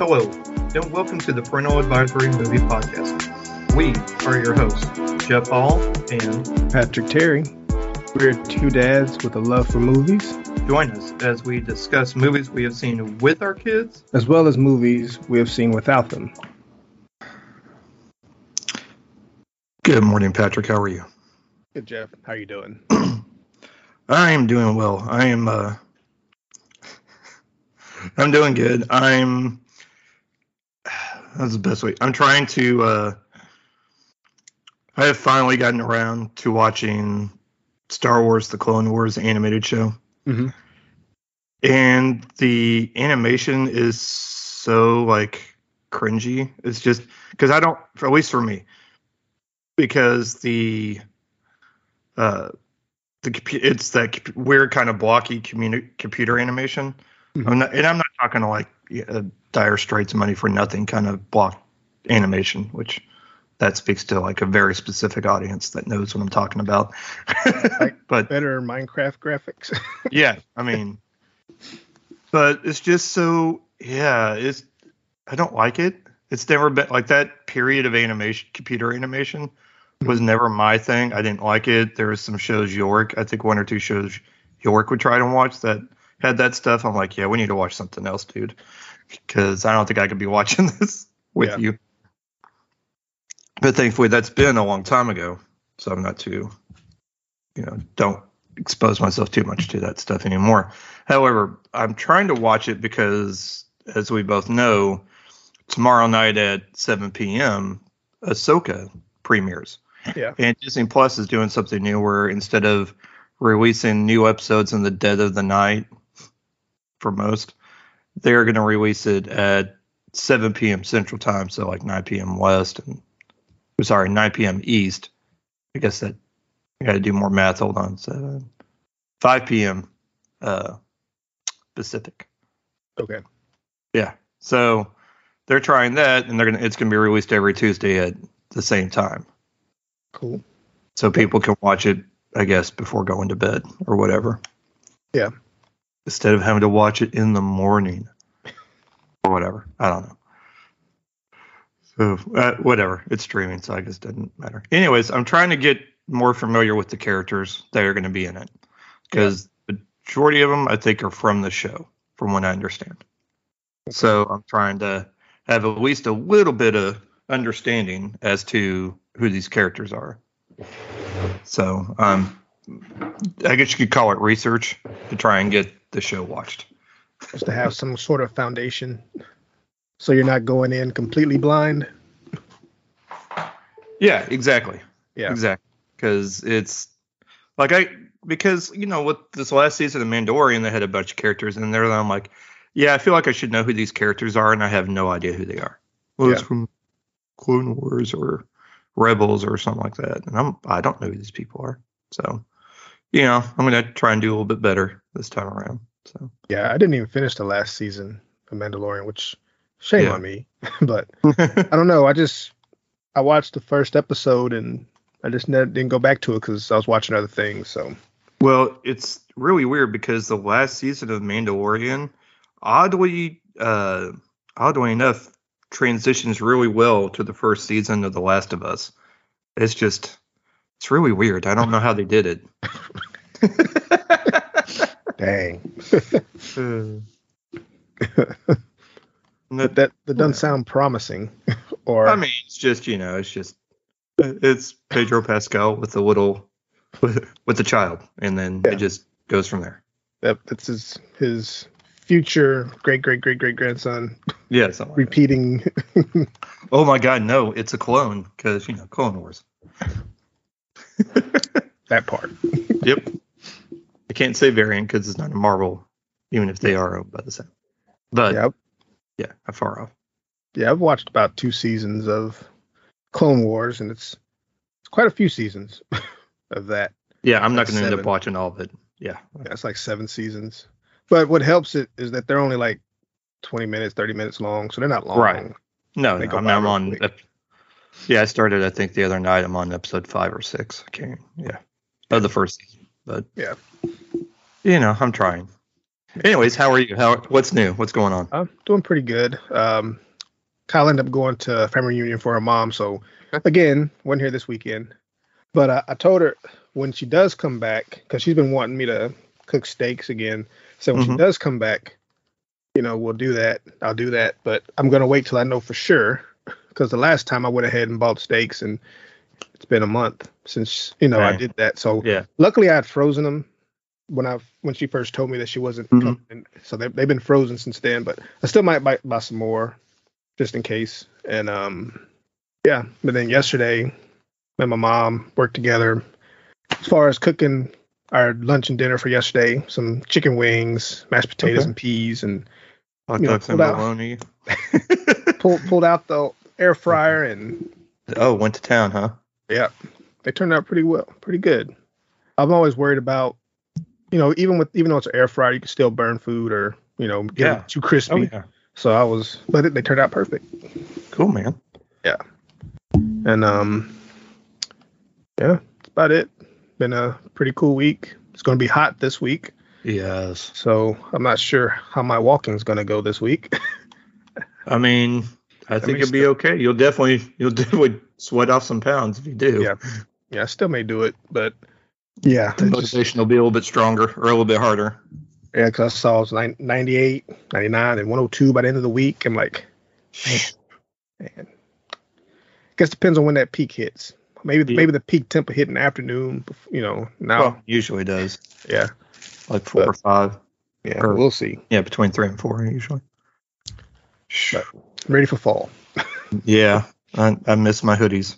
Hello, and welcome to the Parental Advisory Movie Podcast. We are your hosts, Jeff Hall and Patrick Terry. We're two dads with a love for movies, join us as we discuss movies we have seen with our kids, as well as movies we have seen without them. Good morning, Patrick. How are you? Good, Jeff. How are you doing? I am doing well. I am. Uh, I'm doing good. I'm. That's the best way. I'm trying to. Uh, I have finally gotten around to watching Star Wars: The Clone Wars animated show, mm-hmm. and the animation is so like cringy. It's just because I don't, at least for me, because the uh the it's that weird kind of blocky communi- computer animation. Mm-hmm. I'm not, and I'm not talking to like uh, Dire Straits money for nothing kind of block animation, which that speaks to like a very specific audience that knows what I'm talking about. but better Minecraft graphics. yeah, I mean, but it's just so yeah, it's I don't like it. It's never been like that period of animation, computer animation was never my thing. I didn't like it. There was some shows York, I think one or two shows York would try to watch that had that stuff. I'm like, yeah, we need to watch something else, dude, because I don't think I could be watching this with yeah. you. But thankfully, that's been a long time ago, so I'm not too, you know, don't expose myself too much to that stuff anymore. However, I'm trying to watch it because, as we both know, tomorrow night at 7 p.m., Ahsoka premieres. Yeah. And Disney Plus is doing something new where instead of releasing new episodes in the dead of the night for most, they're going to release it at 7 p.m. Central Time, so like 9 p.m. West, and sorry, 9 p.m. East. I guess that I got to do more math. Hold on, seven, 5 p.m. Uh, Pacific. Okay. Yeah. So they're trying that, and they're gonna. It's gonna be released every Tuesday at the same time. Cool. So people can watch it, I guess, before going to bed or whatever. Yeah. Instead of having to watch it in the morning or whatever. I don't know. So uh, whatever. It's streaming, so I guess it doesn't matter. Anyways, I'm trying to get more familiar with the characters that are going to be in it because yeah. the majority of them I think are from the show, from what I understand. Okay. So I'm trying to have at least a little bit of understanding as to who these characters are. So, um, I guess you could call it research to try and get the show watched. Just to have some sort of foundation, so you're not going in completely blind. Yeah, exactly. Yeah, exactly. Because it's like I because you know with this last season of Mandalorian, they had a bunch of characters, and there I'm like, yeah, I feel like I should know who these characters are, and I have no idea who they are. Well, yeah. it's from Clone Wars or Rebels or something like that. And I'm I don't know who these people are. So, you know, I'm gonna try and do a little bit better this time around. So yeah, I didn't even finish the last season of Mandalorian, which shame yeah. on me. but I don't know. I just I watched the first episode and I just didn't go back to it because I was watching other things. So well, it's really weird because the last season of Mandalorian, oddly, uh, oddly enough, transitions really well to the first season of The Last of Us. It's just, it's really weird. I don't know how they did it. Dang. Hmm. that, that that doesn't sound promising. or I mean, it's just you know, it's just it's Pedro Pascal with a little with, with a child, and then yeah. it just goes from there. Yep, that's his his future great great great great grandson. Yeah, repeating. oh my God, no! It's a clone because you know Clone Wars. that part. yep. I can't say variant because it's not a Marvel, even if they are owned by the same. But yep. yeah, how far off? Yeah, I've watched about two seasons of Clone Wars, and it's it's quite a few seasons of that. Yeah, I'm not going to end up watching all of it. Yeah. yeah, it's like seven seasons. But what helps it is that they're only like 20 minutes, 30 minutes long, so they're not long. Right. No, no I mean, I'm on. yeah, I started. I think the other night. I'm on episode five or six. I can't. Yeah, of the first season. But yeah, you know, I'm trying. Anyways, how are you? How what's new? What's going on? I'm doing pretty good. Um, Kyle ended up going to family reunion for her mom, so again, wasn't here this weekend. But I, I told her when she does come back, because she's been wanting me to cook steaks again. So when Mhm. she does come back, you know, we'll do that. I'll do that, but I'm gonna wait till I know for sure. Because the last time I went ahead and bought steaks, and it's been a month since you know I did that. So Yeah. luckily I had frozen them when I when she first told me that she wasn't Mhm. coming. So they they've been frozen since then, but I still might buy, buy some more just in case. And um yeah, but then yesterday me and my mom worked together as far as cooking our lunch and dinner for yesterday, some chicken wings, mashed potatoes Okay. and peas and Hot dogs and pulled out- bologna. pulled pulled out the air fryer and oh, went to town, huh? Yeah, they turned out pretty well, pretty good. I'm always worried about, you know, even with even though it's an air fryer, you can still burn food or you know get Yeah. it too crispy. Oh yeah. So I was, but it, they turned out perfect. Cool, man. Yeah. And um, yeah, that's about it. Been a pretty cool week. It's going to be hot this week, Yes. so I'm not sure how my walking's going to go this week. I mean, I think may you'll be okay. You'll definitely you'll definitely sweat off some pounds if you do. Yeah. yeah, I still may do it, but yeah, The it's motivation will be a little bit stronger or a little bit harder. yeah, because I saw it nine- 98, 99, and 102 by the end of the week. I'm like, Man, guess depends on when that peak hits. Maybe Yeah. maybe the peak temp hit in the afternoon. You know, now Well, usually does. yeah Like four But- or five. yeah or- we'll see. Yeah, between three and four usually. But ready for fall. Yeah. I, I miss my hoodies.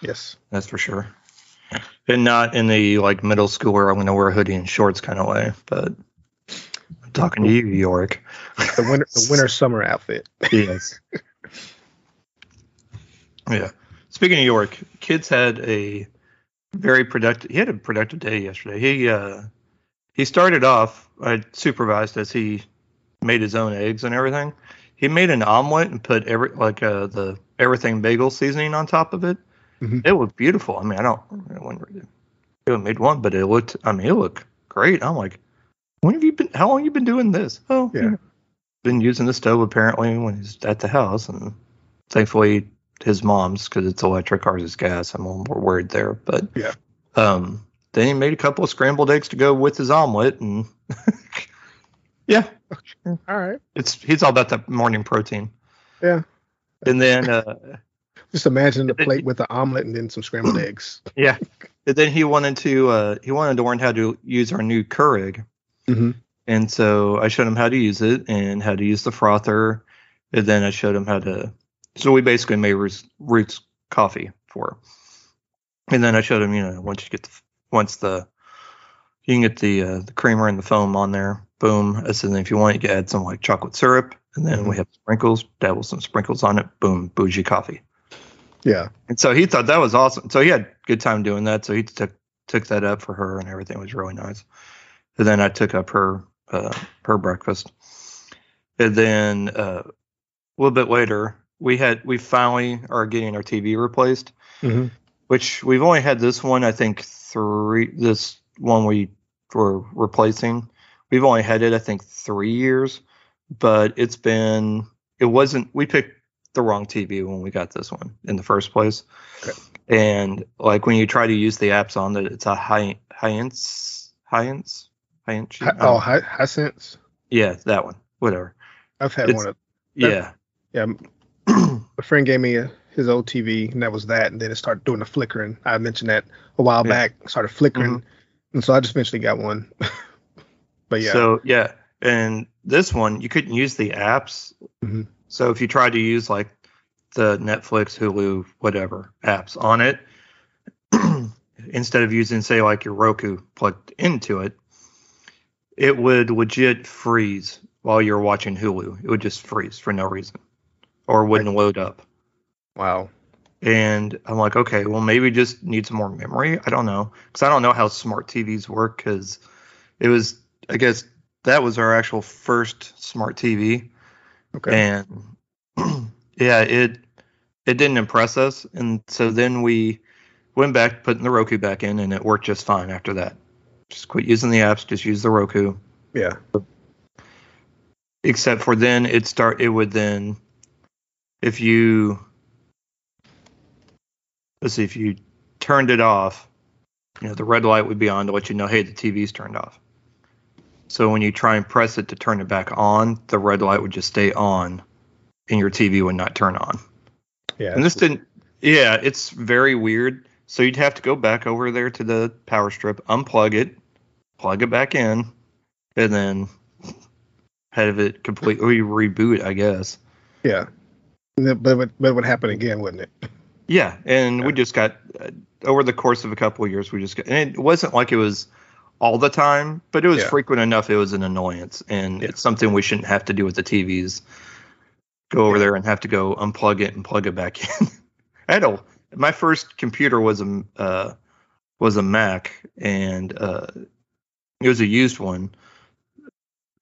Yes. That's for sure. And not in the like middle schooler, I'm gonna wear a hoodie and shorts kind of way, but I'm talking to you, York. The winter the winter summer outfit. Yes. yeah. Speaking of York, kids had a very productive. He had a productive day yesterday. He uh, he started off. I supervised as he made his own eggs and everything. He made an omelet and put every like uh, the everything bagel seasoning on top of it. Mhm. It looked beautiful. I mean, I don't. I wouldn't really- made one, but it looked. I mean, it looked great. I'm like, when have you been? How long have you been doing this? Oh, Yeah. been using the stove apparently when he's at the house, and thankfully his mom's because it's electric, ours is gas. I'm a little more worried there, but Yeah. Um, then he made a couple of scrambled eggs to go with his omelet, and yeah, All right. it's he's all about that morning protein. Yeah. And then uh, Just imagine the plate with the omelet and then some scrambled eggs. yeah, and then he wanted to uh, he wanted to learn how to use our new Keurig. Mm-hmm. And so I showed him how to use it and how to use the frother. And then I showed him how to. So we basically made Ruth's, Ruth's coffee for. And then I showed him, you know, once you get the once the you can get the uh, the creamer and the foam on there. Boom. I said, then if you want, you can add some like chocolate syrup, and then we have sprinkles. Dabble some sprinkles on it. Boom, bougie coffee. Yeah. And so he thought that was awesome. So he had good time doing that. So he took took that up for her, and everything was really nice. And then I took up her uh, her breakfast. And then uh, a little bit later, we had we finally are getting our TV replaced, Mm-hmm. which we've only had this one. I think three. This one we were replacing. We've only had it I think three years, but it's been it wasn't. We picked the wrong TV when we got this one in the first place. Okay. And like when you try to use the apps on it, it's a high high Heinz Heinz Heinz. Oh, high, Hisense. yeah, that one. Whatever. I've had It's- one of. Yeah. Yeah. A friend gave me a, his old TV, and that was that. And then it started doing the flickering. I mentioned that a while Yeah. back. Started flickering, and so I just eventually got one. but yeah. So yeah, and this one you couldn't use the apps. Mhm. So if you tried to use like the Netflix, Hulu, whatever apps on it, instead of using say like your Roku plugged into it, it would legit freeze while you're watching Hulu. It would just freeze for no reason, or wouldn't load up. wow. And I'm like, okay, well, maybe just need some more memory. I don't know. Because I don't know how smart TVs work. Because it was, I guess, that was our actual first smart TV. Okay. And yeah, it it didn't impress us. And so then we went back, putting the Roku back in, and it worked just fine after that. Just quit using the apps, just use the Roku. yeah. except for then it start it would then if you let's see if you turned it off you know the red light would be on to let you know hey the tv's turned off so when you try and press it to turn it back on the red light would just stay on and your tv would not turn on Yeah. and this didn't yeah it's very weird so you'd have to go back over there to the power strip unplug it plug it back in and then have it completely reboot i guess yeah. But but it would happen again, wouldn't it? Yeah, and we just got uh, over the course of a couple of years, we just got, and it wasn't like it was all the time, but it was Yeah. frequent enough. It was an annoyance, and Yeah. it's something we shouldn't have to do with the TVs. Go over Yeah. there and have to go unplug it and plug it back in. I had a my first computer was a uh, was a Mac, and uh, it was a used one.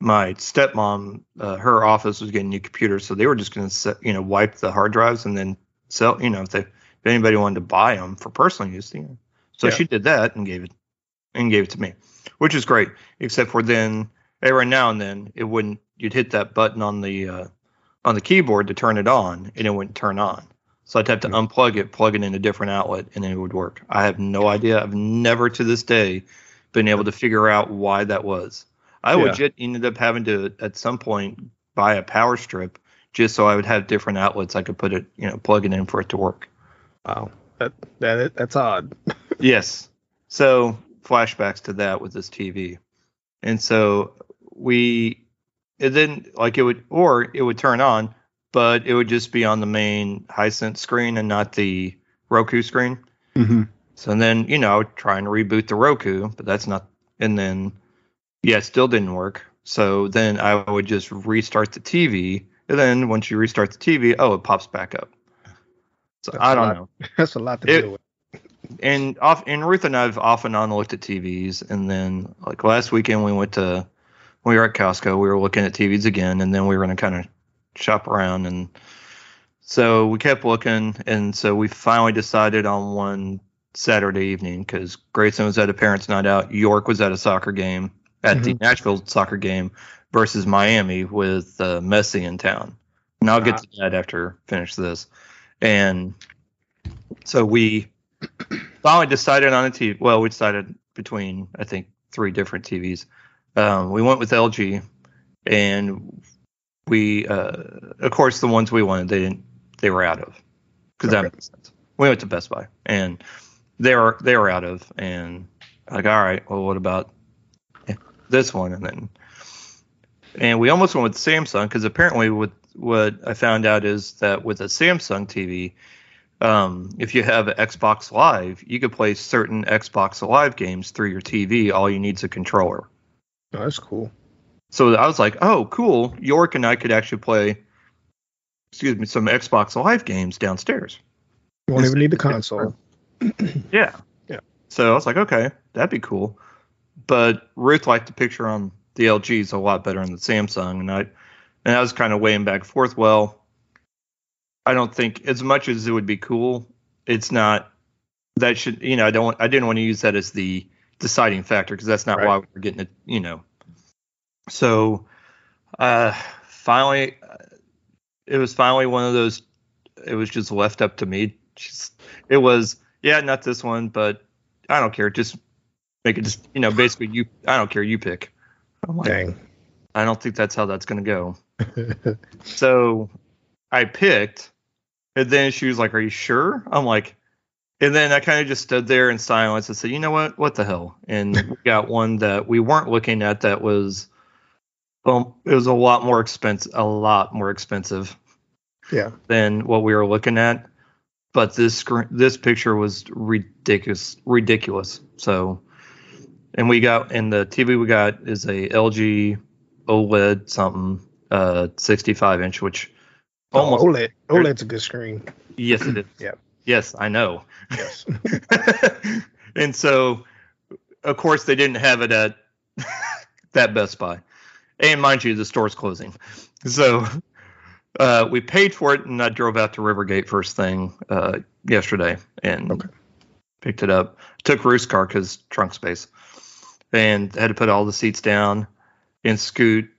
My stepmom, uh, her office was getting new computers, so they were just going to, you know, wipe the hard drives and then sell. You know, if they if anybody wanted to buy them for personal use, you know. So she did that and gave it and gave it to me, which is great. Except for then, every now and then, it wouldn't. You'd hit that button on the uh, on the keyboard to turn it on, and it wouldn't turn on. So I'd have to unplug it, plug it in a different outlet, and then it would work. I have no idea. I've never to this day been able to figure out why that was. I Yeah. legit ended up having to at some point buy a power strip just so I would have different outlets I could put it, you know, plug it in for it to work. Wow. That that that's odd. Yes. So flashbacks to that with this TV. And so we it didn't like it would or it would turn on, but it would just be on the main Hisense screen and not the Roku screen. Mm-hmm. So then, you know, trying to reboot the Roku, but that's not and then yeah, it still didn't work. So then I would just restart the TV. And then once you restart the TV, oh, it pops back up. So That's I don't lot. know That's a lot to It- deal with. And off and Ruth and I've off and on looked at TVs, and then like last weekend we went to we were at Costco. We were looking at TVs again, and then we were going to kind of shop around, and so we kept looking, and so we finally decided on one Saturday evening because Grayson was at a parents' night out, York was at a soccer game at the Nashville soccer game versus Miami with uh, Messi in town. And I'll get Ah. to that after finish this, and so we finally decided on a TV. Well, we decided between I think three different TVs. Um, we went with LG, and we, uh, of course, the ones we wanted, they didn't, they were out of, because that makes sense. We went to Best Buy, and they were they were out of, and like, all right, well, what about this one? And then, and we almost went with Samsung because apparently, with what I found out is that with a Samsung TV, um, if you have Xbox Live, you could play certain Xbox Live games through your TV. All you need is a controller. Oh, that's cool. So I was like, oh, cool. York and I could actually play, excuse me, some Xbox Live games downstairs. You won't even need the console. Yeah. Yeah. So I was like, okay, that'd be cool. But Ruth liked the picture on the LGs a lot better than the Samsung, and I and I was kind of weighing back and forth. Well, I don't think as much as it would be cool, it's not that should you know I don't I didn't want to use that as the deciding factor because that's not Right. why we're getting it you know. So, uh, finally, it was finally one of those. It was just left up to me. Just it was yeah, not this one, but I don't care. Just make it just you know basically you. I don't care. You pick. I'm like, Dang. I don't think that's how that's gonna go. So I picked, and then she was like, "Are you sure?" I'm like, and then I kind of just stood there in silence and said, "You know what? What the hell?" And we got one that we weren't looking at that was, well, it was a lot more expensive, a lot more expensive Yeah. than what we were looking at. But this screen, this picture was ridiculous, ridiculous. So, and we got, and the TV we got is a LG OLED something, uh, 65 inch, which almost, Oh, OLED. OLED's a good screen. yes, it is. Yeah. Yes, I know. Yes. and so, of course, they didn't have it at that Best Buy. And mind you, the store's closing. So uh, we paid for it, and I drove out to Rivergate first thing uh, yesterday and Okay. picked it up. Took Ruth's car because trunk space, and had to put all the seats down and scoot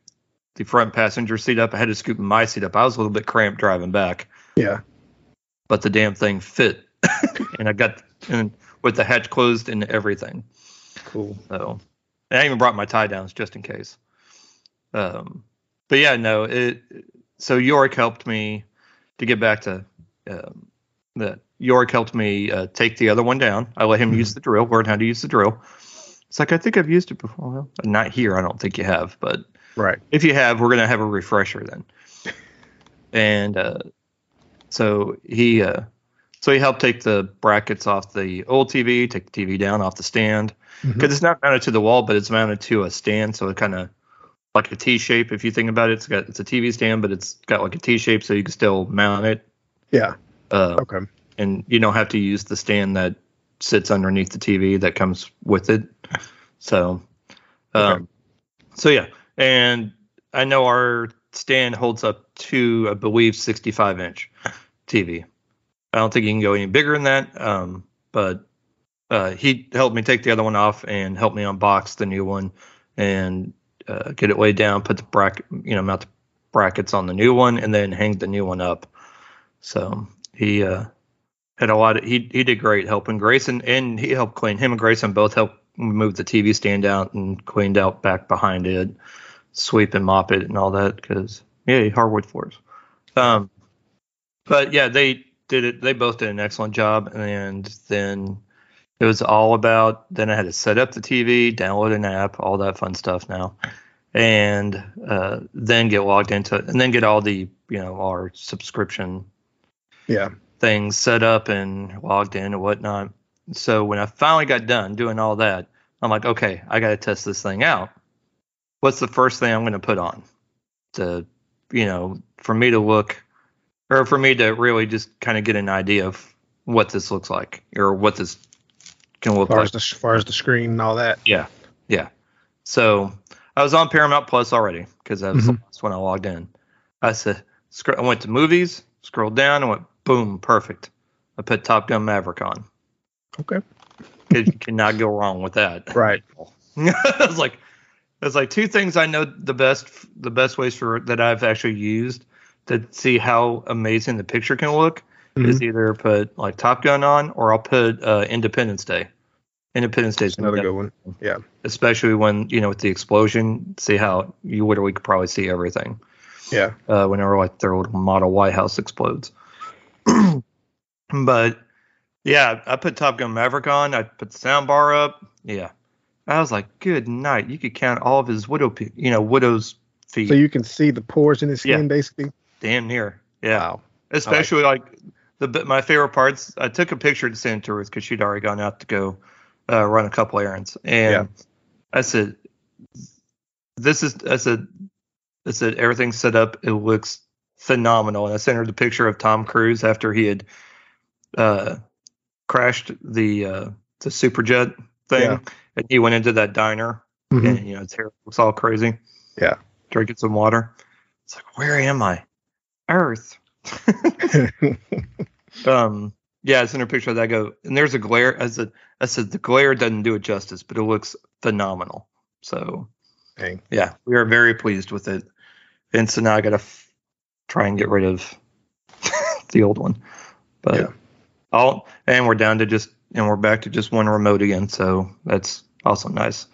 the front passenger seat up. I had to scoop my seat up. I was a little bit cramped driving back, Yeah. but the damn thing fit, and I got and with the hatch closed and everything. Cool. So and I even brought my tie downs just in case. Um, but yeah, no, it. So York helped me to get back to um, that. York helped me uh, take the other one down. I let him Mhm. use the drill, learn how to use the drill. It's like I think I've used it before. Well, not here. I don't think you have, but Right. if you have, we're gonna have a refresher then. And uh, so he, uh, so he helped take the brackets off the old TV, take the TV down off the stand because it's not mounted to the wall, but it's mounted to a stand, so it kind of like a T shape. If you think about it, it's got it's a TV stand, but it's got like a T shape, so you can still mount it. Yeah. Uh, Okay. and you don't have to use the stand that sits underneath the TV that comes with it. So, um, Okay. so yeah, and I know our stand holds up to, I believe, 65 inch TV. I don't think you can go any bigger than that. Um, but uh, he helped me take the other one off and helped me unbox the new one and uh, get it laid down, put the bracket, you know, mount the brackets on the new one, and then hang the new one up. So he uh, had a lot of he he did great helping Grayson and he helped clean him and Grayson both helped move the TV stand out and cleaned out back behind it, sweep and mop it and all that because yeah hardwood floors. Um, but yeah they did it. They both did an excellent job and then it was all about then I had to set up the TV, download an app, all that fun stuff now. And uh, then get logged into it, and then get all the you know our subscription Yeah. things set up and logged in and whatnot. So when I finally got done doing all that, I'm like, okay, I got to test this thing out. What's the first thing I'm going to put on to, you know, for me to look or for me to really just kind of get an idea of what this looks like or what this can look As like. as the as far as the screen and all that. Yeah, yeah. So I was on Paramount Plus already because that was the mm-hmm. last when I logged in. I said, I went to movies, scrolled down, and went boom, perfect. I put Top Gun Maverick on. Okay. you cannot go wrong with that. Right. I was like, there's like two things I know the best, the best ways for that I've actually used to see how amazing the picture can look is Mhm. either put like Top Gun on or I'll put uh, Independence Day. Independence Day is Another good one. Yeah. especially when you know with the explosion. See how you literally could probably see everything Yeah. uh, whenever like their little model White House explodes. but yeah, I put Top Gun Maverick on. I put the sound bar up. Yeah, I was like, good night. You could count all of his widow, pe- you know, widow's feet. So you can see the pores in his Yeah. skin, basically. damn near. Yeah, Wow. especially like the my favorite parts. I took a picture to send to Ruth because she'd already gone out to go uh, run a couple errands, and Yeah. I said, "This is," I said, "I said everything's set up. It looks phenomenal." And I sent her the picture of Tom Cruise after he had uh, crashed the uh, the superjet thing, Yeah. And he went into that diner, Mhm. and you know his hair looks all crazy. Yeah. drinking some water. It's like, where am I? Earth. um yeah i sent her a picture of that I go and there's a glare i said i said the glare doesn't do it justice but it looks phenomenal so Dang. yeah we are very pleased with it and so now i gotta f- try and get rid of the old one but Yeah. all and we're down to just and we're back to just one remote again so that's also nice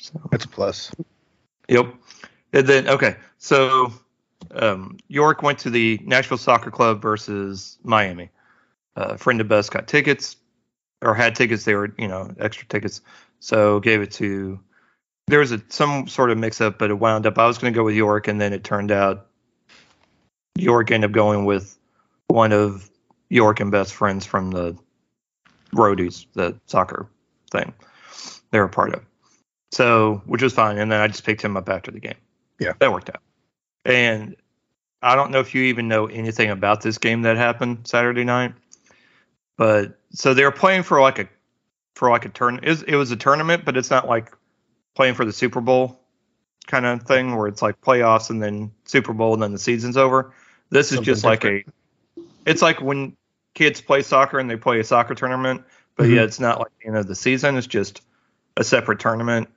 so That's a plus. Yep. And then okay, so um, York went to the Nashville Soccer Club versus Miami. Uh, a friend of Best got tickets or had tickets. They were you know extra tickets, so gave it to. There was a some sort of mix up, but it wound up. I was going to go with York, and then it turned out York ended up going with one of York and Best's friends from the Roadies, the soccer thing they were part of. So, which was fine. And then I just picked him up after the game. Yeah. That worked out. And I don't know if you even know anything about this game that happened Saturday night. But so they were playing for like a for like a turn it was, it was a tournament, but it's not like playing for the Super Bowl kind of thing where it's like playoffs and then Super Bowl and then the season's over. This is Something just like a it's like when kids play soccer and they play a soccer tournament, but Mhm. yeah, it's not like the end of the season. It's just a separate tournament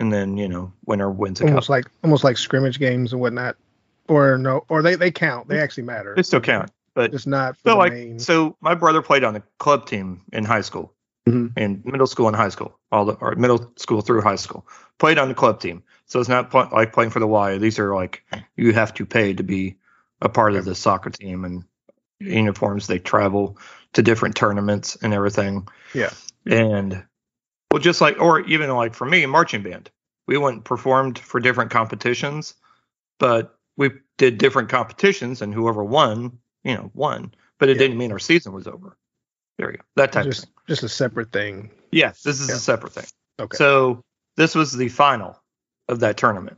and then you know winner wins a almost cup. like almost like scrimmage games and whatnot, or no, or they they count. They actually matter. They still count, but it's not for so the like main. so my brother played on the club team in high school, Mhm. in middle school and high school, all the or middle school through high school. Played on the club team, so it's not pl- like playing for the Y. These are like you have to pay to be a part of the soccer team and uniforms. They travel to different tournaments and everything. Yeah. and well, just like or even like for me, marching band, we went and performed for different competitions, but we did different competitions, and whoever won, you know, won. But it Yeah. didn't mean our season was over. There you go. That type of just thing. just a separate thing. Yes, this is Yeah. a separate thing. Okay. So this was the final of that tournament,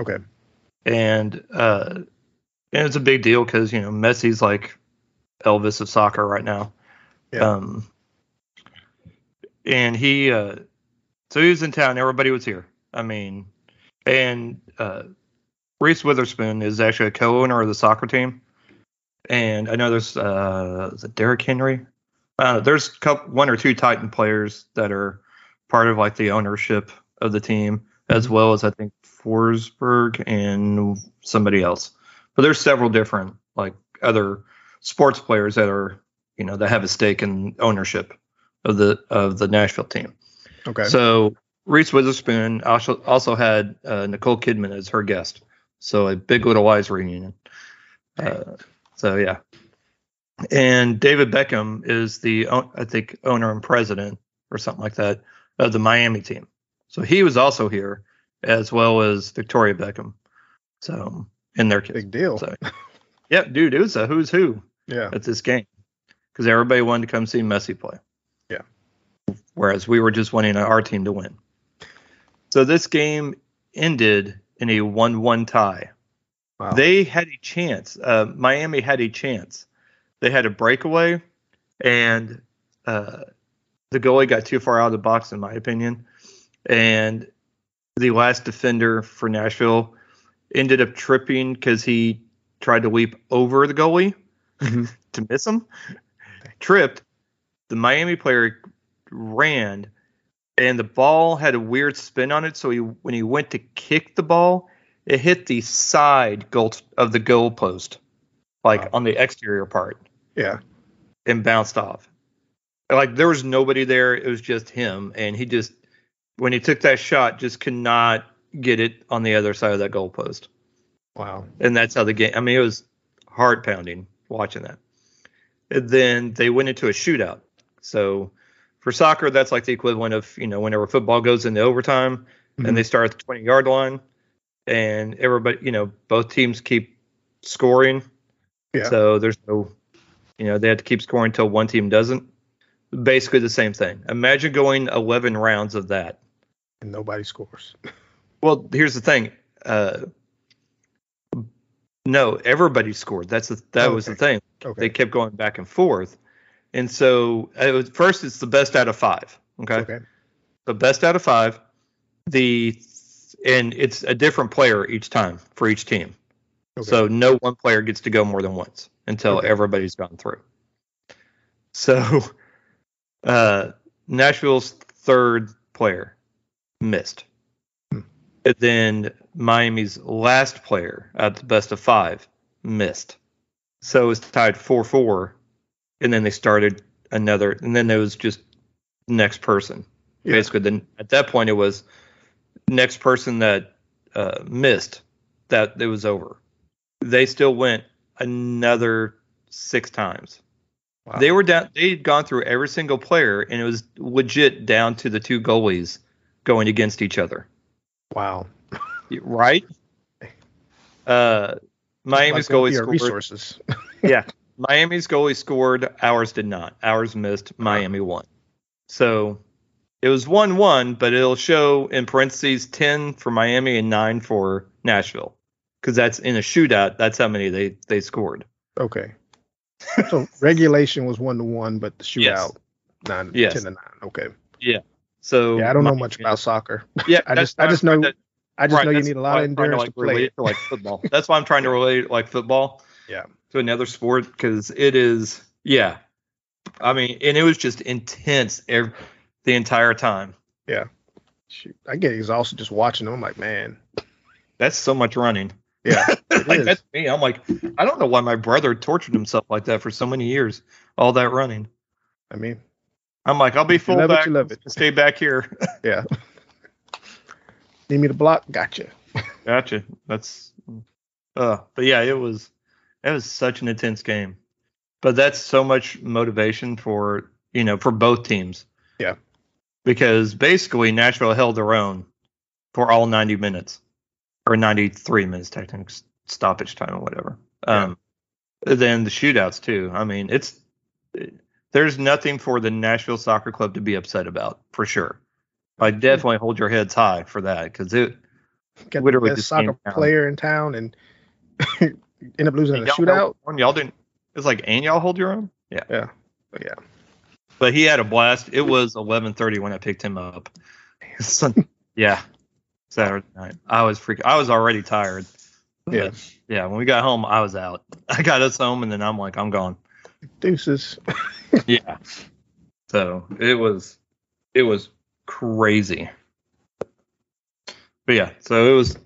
okay. and uh, and it's a big deal because you know Messi's like Elvis of soccer right now. Yeah. Um, and he, uh, so he was in town. Everybody was here. I mean, and uh, Reese Witherspoon is actually a co-owner of the soccer team. And I know there's uh, is it Derrick Henry? I don't know. There's a couple, one or two Titan players that are part of like the ownership of the team, as well as I think Forsberg and somebody else. But there's several different like other sports players that are you know that have a stake in ownership of the of the Nashville team. Okay. So Reese Witherspoon also also had uh, Nicole Kidman as her guest. So a Big Little Lies reunion. Uh, so yeah, and David Beckham is the I think owner and president or something like that of the Miami team. So he was also here as well as Victoria Beckham. So in their kids. Big deal. So yeah, dude, it was a who's who yeah. at this game because everybody wanted to come see Messi play. Yeah. Whereas we were just wanting our team to win. So this game ended in a 1 1 tie. Wow. They had a chance. Uh, Miami had a chance. They had a breakaway, and uh, the goalie got too far out of the box, in my opinion. And the last defender for Nashville ended up tripping because he tried to leap over the goalie Mhm. to miss him. Tripped. The Miami player ran, and the ball had a weird spin on it. So he, when he went to kick the ball, it hit the side goal of the goal post, like Wow. on the exterior part, Yeah. and bounced off. Like there was nobody there. It was just him, and he just when he took that shot, just could not get it on the other side of that goal post Wow. and that's how the game. I mean, it was heart pounding watching that. And then they went into a shootout. So for soccer, that's like the equivalent of you know whenever football goes into overtime Mhm. and they start at the 20 yard line, and everybody you know both teams keep scoring. Yeah. So there's no, you know, they have to keep scoring until one team doesn't. Basically the same thing. Imagine going 11 rounds of that. And nobody scores. Well, here's the thing. Uh, no, everybody scored. That's the, that Oh, was the thing. Okay. They kept going back and forth, and so it was, first it's the best out of five. Okay, okay. the best out of five. The and it's a different player each time for each team. Okay. So no one player gets to go more than once until Okay. everybody's gone through. So uh, Nashville's third player missed. And then Miami's last player at the best of five missed. So it was tied 4 4. And then they started another. And then there was just next person. Yeah. Basically, then at that point, it was next person that uh, missed that it was over. They still went another six times. Wow. They were down. They'd gone through every single player, and it was legit down to the two goalies going against each other. Wow. Right? Uh, Miami's goalie scored. resources. Miami's goalie scored. Ours did not. Ours missed. Miami won. So it was one-one, but it'll show in parentheses ten for Miami and nine for Nashville, because that's in a shootout. That's how many they they scored. Okay. So regulation was one to one, but the Yes. shootout nine Yes. ten to nine. Okay. So Yeah, I don't know much about soccer. Yeah, I just I just know to- I just right, know you need a lot of endurance to, to, play to like football. That's why I'm trying to relate like football. Yeah. To another sport because it is yeah. I mean, and it was just intense every, the entire time. Yeah. Shoot, I get exhausted just watching them. I'm like, man, That's so much running. yeah, like is. that's me. I'm like, I don't know why my brother tortured himself like that for so many years. All that running. I mean, I'm like, I'll be full back. you love it. Stay back here. yeah. Need me to block? Gotcha. gotcha. That's. Uh, but yeah, it was. It was such an intense game. But that's so much motivation for you know for both teams. Yeah. Because basically Nashville held their own for all 90 minutes or 93 minutes technically stoppage time or whatever. Yeah. Um, then the shootouts too. I mean, it's there's nothing for the Nashville Soccer Club to be upset about for sure. I definitely hold your heads high for that because it Got Literally the best soccer player in town and end up losing in a shootout. Y'all didn't. It's like and y'all hold your own. Yeah. Yeah. Yeah. But he had a blast. It was 11:30 when I picked him up. Yeah, Saturday night. I was freaking. I was already tired. Yeah. Yeah. When we got home, I was out. I got us home, and then I'm like, I'm gone. Deuces. Yeah. So it was, it was crazy. But yeah, so it was,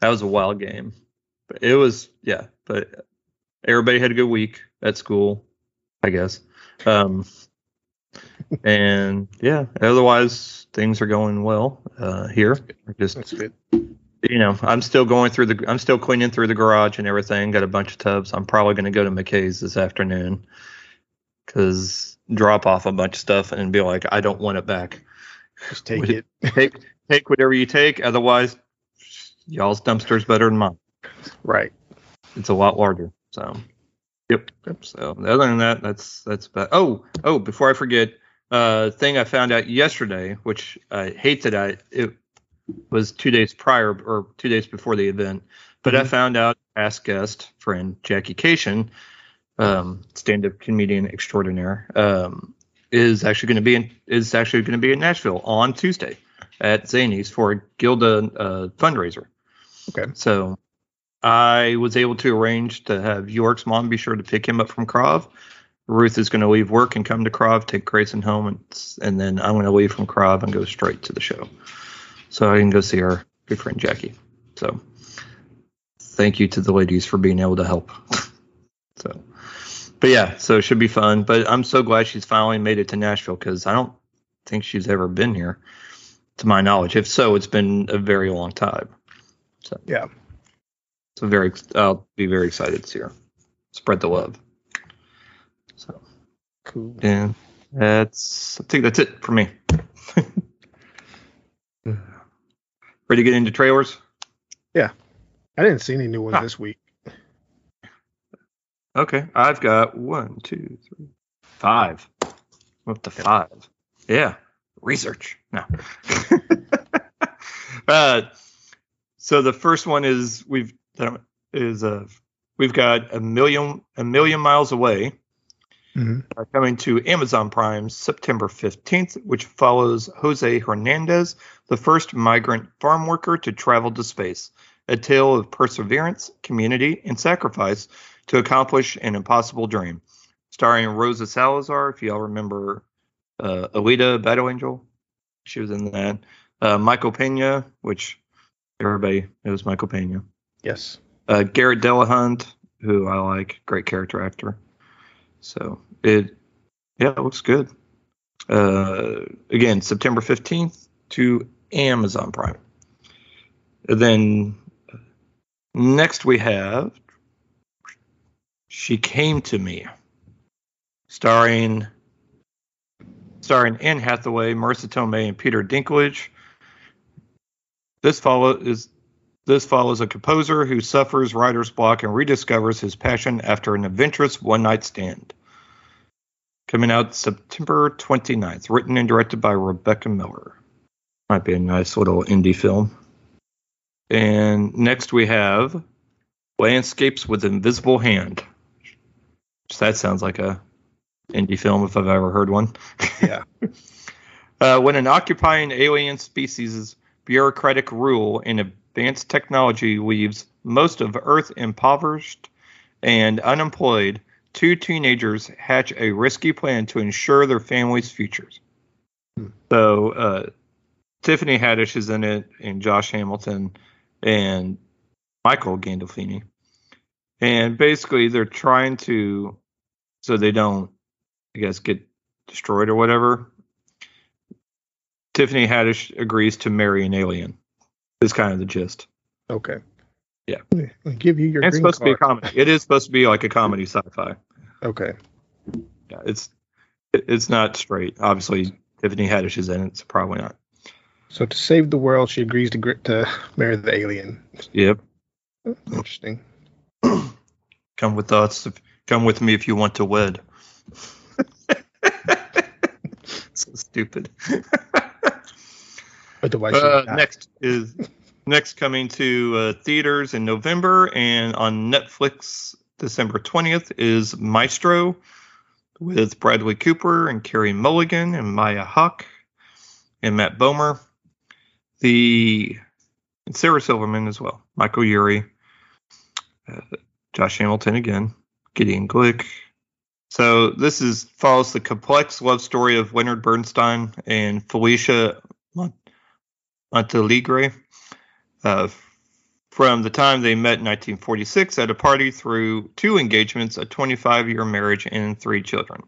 that was a wild game. But it was, yeah. But everybody had a good week at school, I guess. Um, and yeah, otherwise things are going well uh, here. Just That's good. You know, I'm still going through the, I'm still cleaning through the garage and everything. Got a bunch of tubs. I'm probably going to go to McKay's this afternoon because drop off a bunch of stuff and be like, I don't want it back. Just take it. Take, take whatever you take. Otherwise, y'all's dumpster's better than mine. Right. It's a lot larger. So, yep. So other than that, that's that's about. Oh, oh, before I forget, uh, thing I found out yesterday, which I hate that I it was two days prior or two days before the event, but I Mhm. found out past guest friend Jackie Kashian, um, stand-up comedian extraordinaire, um, is actually going to be in is actually going to be in Nashville on Tuesday at Zanies for a Gilda uh, fundraiser. Okay. So I was able to arrange to have York's mom be sure to pick him up from Krav. Ruth is going to leave work and come to Krav, take Grayson home, and, and then I'm going to leave from Krav and go straight to the show. So I can go see our good friend Jackie. So thank you to the ladies for being able to help. so, but yeah, so it should be fun. But I'm so glad she's finally made it to Nashville because I don't think she's ever been here, to my knowledge. If so, it's been a very long time. So Yeah. so very, I'll be very excited to see her. Spread the love. So Cool. yeah, that's. I think that's it for me. Ready to get into trailers? Yeah. I didn't see any new ones Ah. this week. Okay, I've got one, two, three, five. Up to five. Yeah, research. No. uh, so the first one is we've is uh we've got a million a million miles away Mhm. are coming to Amazon Prime September 15th, which follows Jose Hernandez, the first migrant farm worker to travel to space. A tale of perseverance, community, and sacrifice to accomplish an impossible dream. Starring Rosa Salazar, if y'all remember uh, Alita Battle Angel, she was in that. Uh, Michael Pena, which everybody knows Michael Pena. Yes. Uh, Garret Dillahunt, who I like, great character actor. So it, yeah, it looks good. Uh, again, September 15th to Amazon Prime. And then next we have She Came to Me, starring starring Anne Hathaway, Marisa Tomei, and Peter Dinklage. This follow is this follows a composer who suffers writer's block and rediscovers his passion after an adventurous one night stand. Coming out September 29th, written and directed by Rebecca Miller. Might be a nice little indie film. And next we have Landscapes with Invisible Hand. That sounds like a indie film if I've ever heard one. Yeah. Uh, when an occupying alien species' bureaucratic rule and advanced technology leaves most of Earth impoverished and unemployed, two teenagers hatch a risky plan to ensure their families' futures. Hmm. So, uh, Tiffany Haddish is in it, and Josh Hamilton, and Michael Gandolfini. And basically, they're trying to, so they don't, I guess, get destroyed or whatever. Tiffany Haddish agrees to marry an alien. Is kind of the gist. Okay. Yeah. I'll give you your. It's supposed to be a comedy. It is supposed to be like a comedy sci-fi. Okay. Yeah, it's it's not straight. Obviously, Tiffany Haddish is in it, so probably not. So to save the world, she agrees to to marry the alien. Yep. Interesting. Come with us. If, come with me if you want to wed. so stupid. Otherwise, Uh, next is next coming to uh, theaters in November and on Netflix December 20th is Maestro with Bradley Cooper and Carey Mulligan and Maya Hawke and Matt Bomer. The and Sarah Silverman as well. Michael Urie, uh, Josh Hamilton again, Gideon Glick. So this is follows the complex love story of Leonard Bernstein and Felicia Mont- Montealegre uh, from the time they met in 1946 at a party through two engagements, a 25 year marriage, and three children.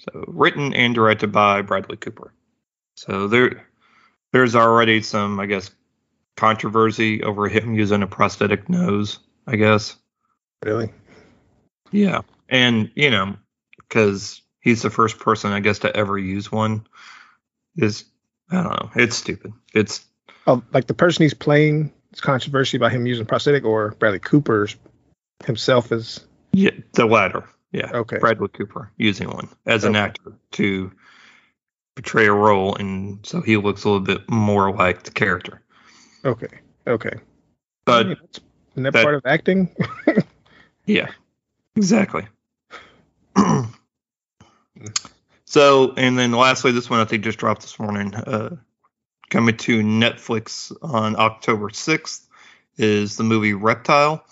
So written and directed by Bradley Cooper. So there, there's already some, I guess, controversy over him using a prosthetic nose. I guess. really. Yeah, and you know, because he's the first person, I guess, to ever use one. Is I don't know. It's stupid. It's Oh, like the person he's playing. It's controversy about him using prosthetic, or Bradley Cooper's himself is yeah, the latter. Yeah. okay. Bradley Cooper using one as an actor to portray a role, and so he looks a little bit more like the character. Okay. Okay. But Yeah, that's- isn't that, that- part of acting? yeah, exactly. so, and then lastly, this one I think just dropped this morning. Uh, coming to Netflix on October 6th is the movie Reptile.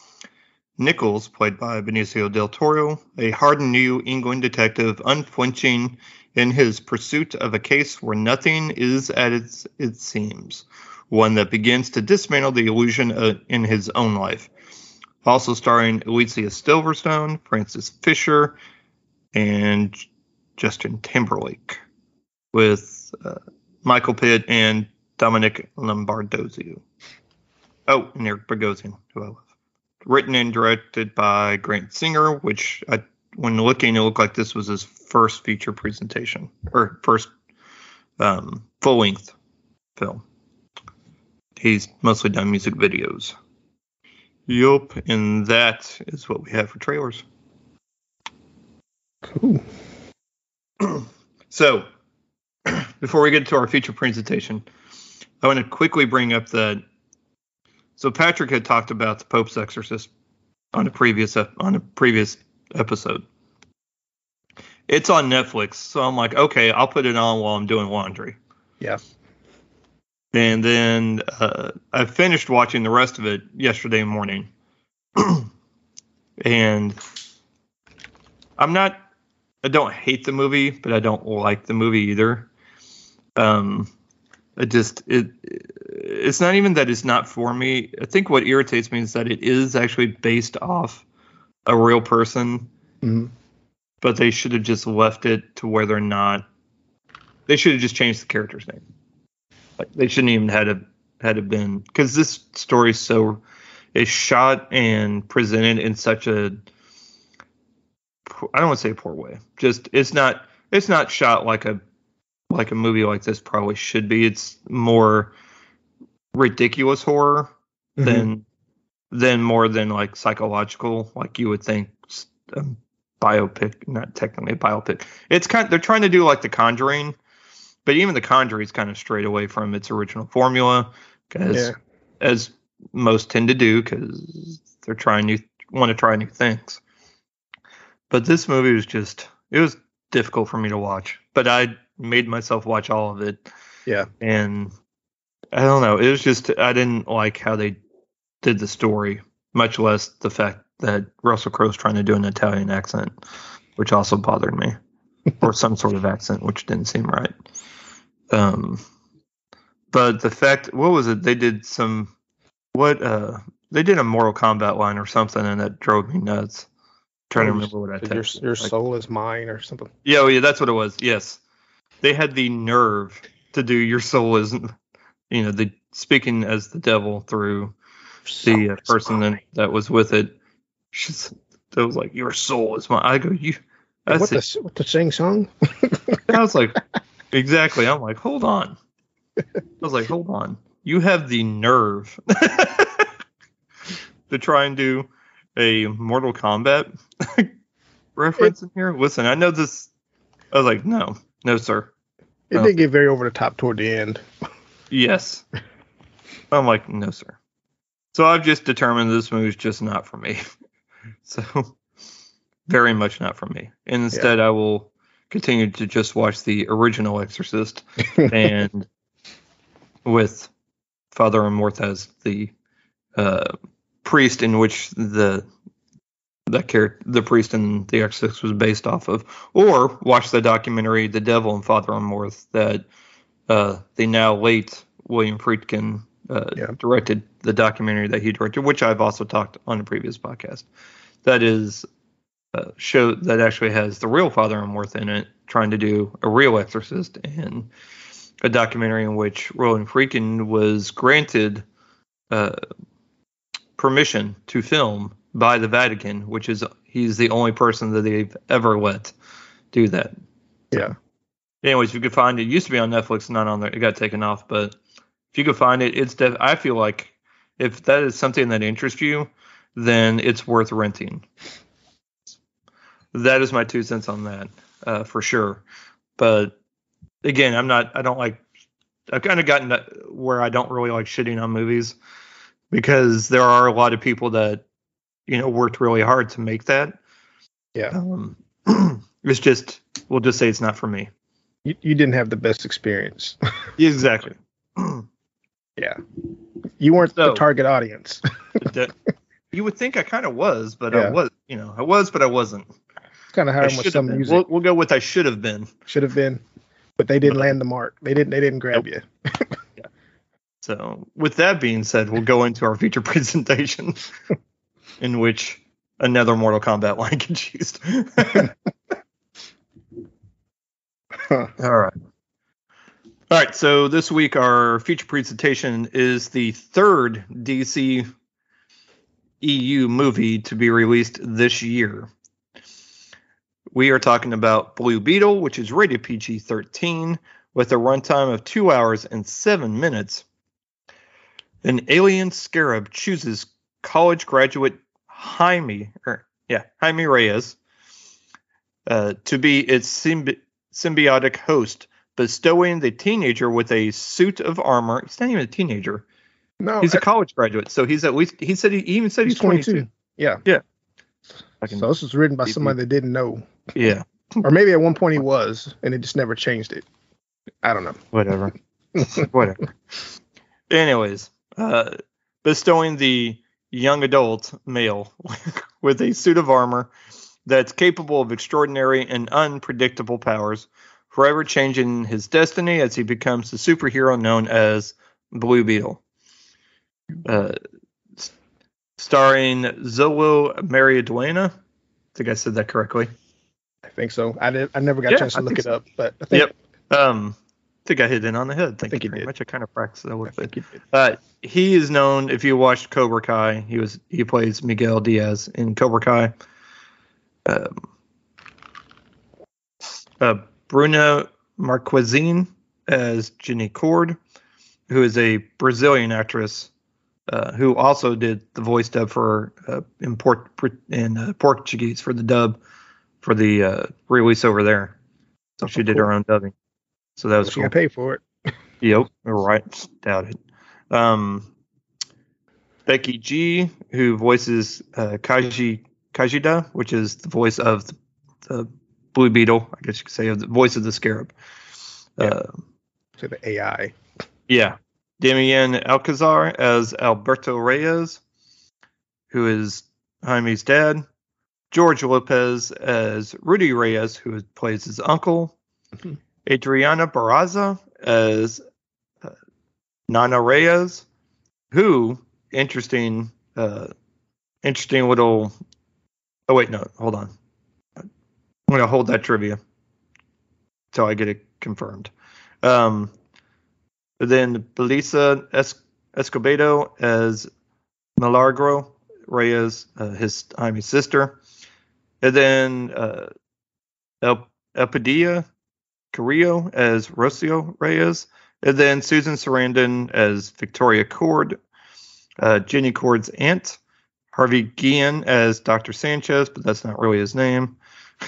Nichols, played by Benicio del Toro, a hardened New England detective, unflinching in his pursuit of a case where nothing is as it seems, one that begins to dismantle the illusion uh, in his own life. Also starring Alicia Silverstone, Frances Fisher, and Justin Timberlake, with uh, Michael Pitt and Domenick Lombardozzi. Oh, and Eric Bogosian, who I love. Written and directed by Grant Singer, which I, when looking, it looked like this was his first feature presentation or first um, full length film. He's mostly done music videos. Yup, and that is what we have for trailers. Cool. So, before we get to our feature presentation, I want to quickly bring up that. So Patrick had talked about the Pope's Exorcist on a previous on a previous episode. It's on Netflix, so I'm like, okay, I'll put it on while I'm doing laundry. Yeah. And then uh, I finished watching the rest of it yesterday morning. and I'm not, I don't hate the movie, but I don't like the movie either. Um, it just, it, it's not even that it's not for me. I think what irritates me is that it is actually based off a real person, Mhm. but they should have just left it to where they're not. They should have just changed the character's name. Like they shouldn't even had a had it been because this story is so is shot and presented in such a I don't want to say poor way. Just it's not it's not shot like a like a movie like this probably should be. It's more ridiculous horror Mhm. than than more than like psychological like you would think um, biopic not technically a biopic it's kind they're trying to do like the conjuring but even the conjuring is kind of straight away from its original formula because Yeah. as most tend to do because they're trying new want to try new things but this movie was just it was difficult for me to watch but i made myself watch all of it Yeah. and i don't know it was just i didn't like how they did the story much less the fact that russell crowe's trying to do an italian accent which also bothered me or some sort of accent which didn't seem right um But the fact, what was it? They did some, what, uh, they did a Mortal Kombat line or something, and that drove me nuts. trying to remember what I Your, texted. your Like- soul is mine or something. Yeah, oh, yeah, that's what it was. Yes, they had the nerve to do "Your soul is," you know, the speaking as the devil through the uh, person that, that was with it. She's, it was like, "Your soul is mine." I go, "You." That's what the what the sing song? I was like, exactly. I'm like, hold on. I was like, hold on. You have the nerve to try and do a Mortal Kombat reference in here. Listen, I know this. I was like, no, no, sir. It did get very over the top toward the end. Yes. I'm like, no, sir. So I've just determined this movie's just not for me. So very much not for me. And instead, I will continue to just watch the original Exorcist and with Father Amorth as the uh, priest in which the that character, the priest in The Exorcist was based off of, or watch the documentary The Devil and Father Amorth that uh, the now late William Friedkin uh, Yeah. directed the documentary that he directed, which I've also talked on a previous podcast. That is a show that actually has the real Father Amorth in it, trying to do a real exorcist, and a documentary in which Roland Friedkin was granted uh, permission to film by the Vatican, which is he's the only person that they've ever let do that. Yeah. Anyways, if you could find it, it used to be on Netflix, not on there. It got taken off, but if you could find it, it's. Def- I feel like if that is something that interests you, then it's worth renting. That is my two cents on that, uh, for sure. But again, I'm not. I don't like. I've kind of gotten to where I don't really like shitting on movies because there are a lot of people that you know worked really hard to make that. Yeah. Um, it's just we'll just say it's not for me. You, you didn't have the best experience. Exactly. yeah. You weren't So- the target audience. That- you would think I kind of was, but I was. You know, I was, but I wasn't. kind of how with some been. music We'll, we'll go with I should have been. should have been, but they didn't land the mark. They didn't. They didn't grab you. yeah. So, with that being said, we'll go into our feature presentation, in which another Mortal Kombat line gets used. All right. All right. So this week our feature presentation is the third DC EU movie to be released this year. We are talking about Blue Beetle, which is rated PG-13 with a runtime of two hours and seven minutes. An alien scarab chooses college graduate Jaime, or yeah, Jaime Reyes, uh, to be its symbi- symbiotic host, bestowing the teenager with a suit of armor. He's not even a teenager. No, He's a I- college graduate, so he's at least. He said he, he even said he's, he's 22. 22. Yeah. Fucking- So this was written by somebody that didn't know, yeah, or maybe at one point he was, and it just never changed it. I don't know. whatever, whatever. Anyways, uh, bestowing the young adult male with a suit of armor that's capable of extraordinary and unpredictable powers, forever changing his destiny as he becomes the superhero known as Blue Beetle. Uh, starring Xolo Maridueña. I think I said that correctly. I think so. I did. I never got Yeah, a chance to I look it so. up, but I think, Yep. Um, think I hit it on the head. Thank think you you very did. much. I kind of practiced that a I little bit. think it did. Uh, he is known if you watched Cobra Kai. He was he plays Miguel Diaz in Cobra Kai. Um, uh, Bruna Marquezine as Jenny Kord, who is a Brazilian actress uh, who also did the voice dub for uh, in, Port, in uh, Portuguese for the dub for the uh, release over there. So she did her own dubbing. So that was cool. paid for it. Yep, right. Doubt it. Um, Becky G, who voices uh, Kaji Khaji-Da, which is the voice of the, the Blue Beetle, I guess you could say, of the voice of the Scarab. Yeah. Uh, To the AI. yeah. Damien Alcazar as Alberto Reyes, who is Jaime's dad. George Lopez as Rudy Reyes, who plays his uncle. Mhm. Adriana Barraza as uh, Nana Reyes, who interesting, uh, interesting little. Oh wait, no, hold on. I'm gonna hold that trivia till I get it confirmed. Um, then Belissa es- Escobedo as Milagro Reyes, uh, his Jaime's sister, and then uh, El Elpidia Carrillo as Rocio Reyes, and then Susan Sarandon as Victoria Kord, uh, Jenny Kord's aunt, Harvey Guillen as Dr. Sanchez, but that's not really his name.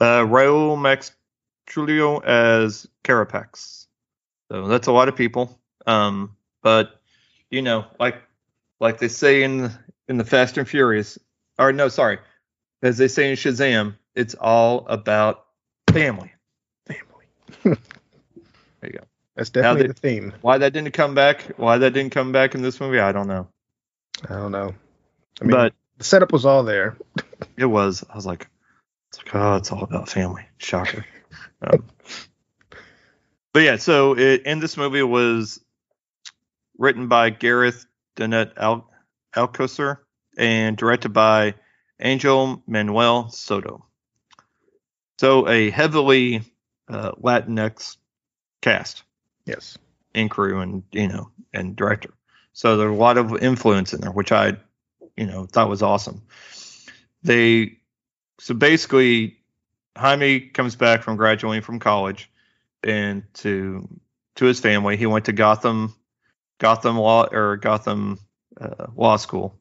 uh, Raul Max Trujillo as Carapax. So that's a lot of people. Um, but you know, like like they say in in the Fast and Furious, or no, sorry, as they say in Shazam, it's all about family. There you go. That's definitely they- the theme. Why that didn't come back? Why that didn't come back in this movie? I don't know. I don't know. I mean, but the setup was all there. it was. I was like, it's like, oh, it's all about family. Shocker. um, but yeah, so it, in this movie it was written by Gareth Dunnet Al- Alcocer and directed by Angel Manuel Soto. So a heavily uh, Latinx cast Yes. and crew and you know and director. So there's a lot of influence in there, which I you know thought was awesome. They so basically Jaime comes back from graduating from college and to to his family. He went to Gotham Gotham Law or Gotham uh, Law School.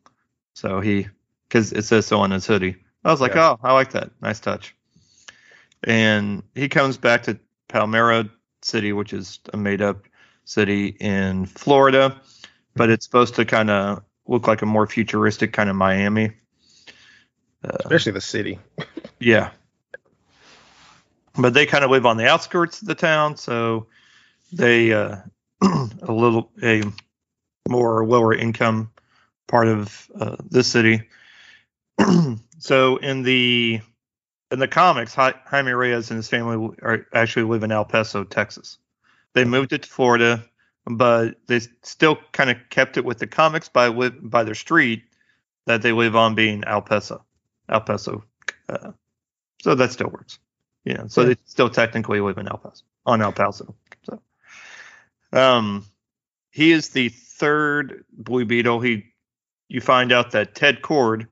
So he because it says so on his hoodie. I was like, Yeah. oh, I like that. Nice touch. And he comes back to Palmera City, which is a made up city in Florida, but it's supposed to kind of look like a more futuristic kind of Miami. Uh, Especially the city. yeah. But they kind of live on the outskirts of the town, so they uh, a little a more lower income part of uh, this city. so in the in the comics, Jaime Reyes and his family are actually live in El Paso, Texas. They moved it to Florida, but they still kind of kept it with the comics by by their street that they live on being El Paso, El Paso. Uh, so that still works. You know, so Yeah. they still technically live in El Paso on El Paso. So, um, he is the third Blue Beetle. He, you find out that Ted Kord,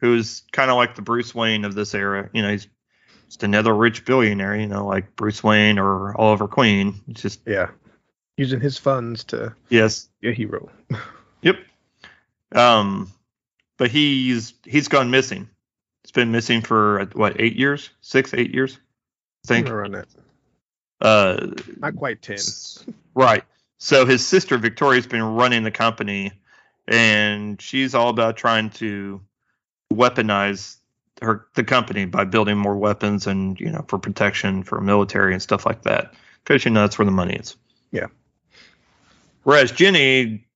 who's kind of like the Bruce Wayne of this era, you know, he's just another rich billionaire, you know, like Bruce Wayne or Oliver Queen. It's just Yeah. Using his funds to yes, be a hero. Yep. Um, but he's he's gone missing. It's been missing for what eight years, six, eight years, I think. Around that. Uh, Not quite 10. right. So his sister Victoria's been running the company, and she's all about trying to weaponize her the company by building more weapons and you know for protection for military and stuff like that because you know that's where the money is. Yeah. Whereas Jenny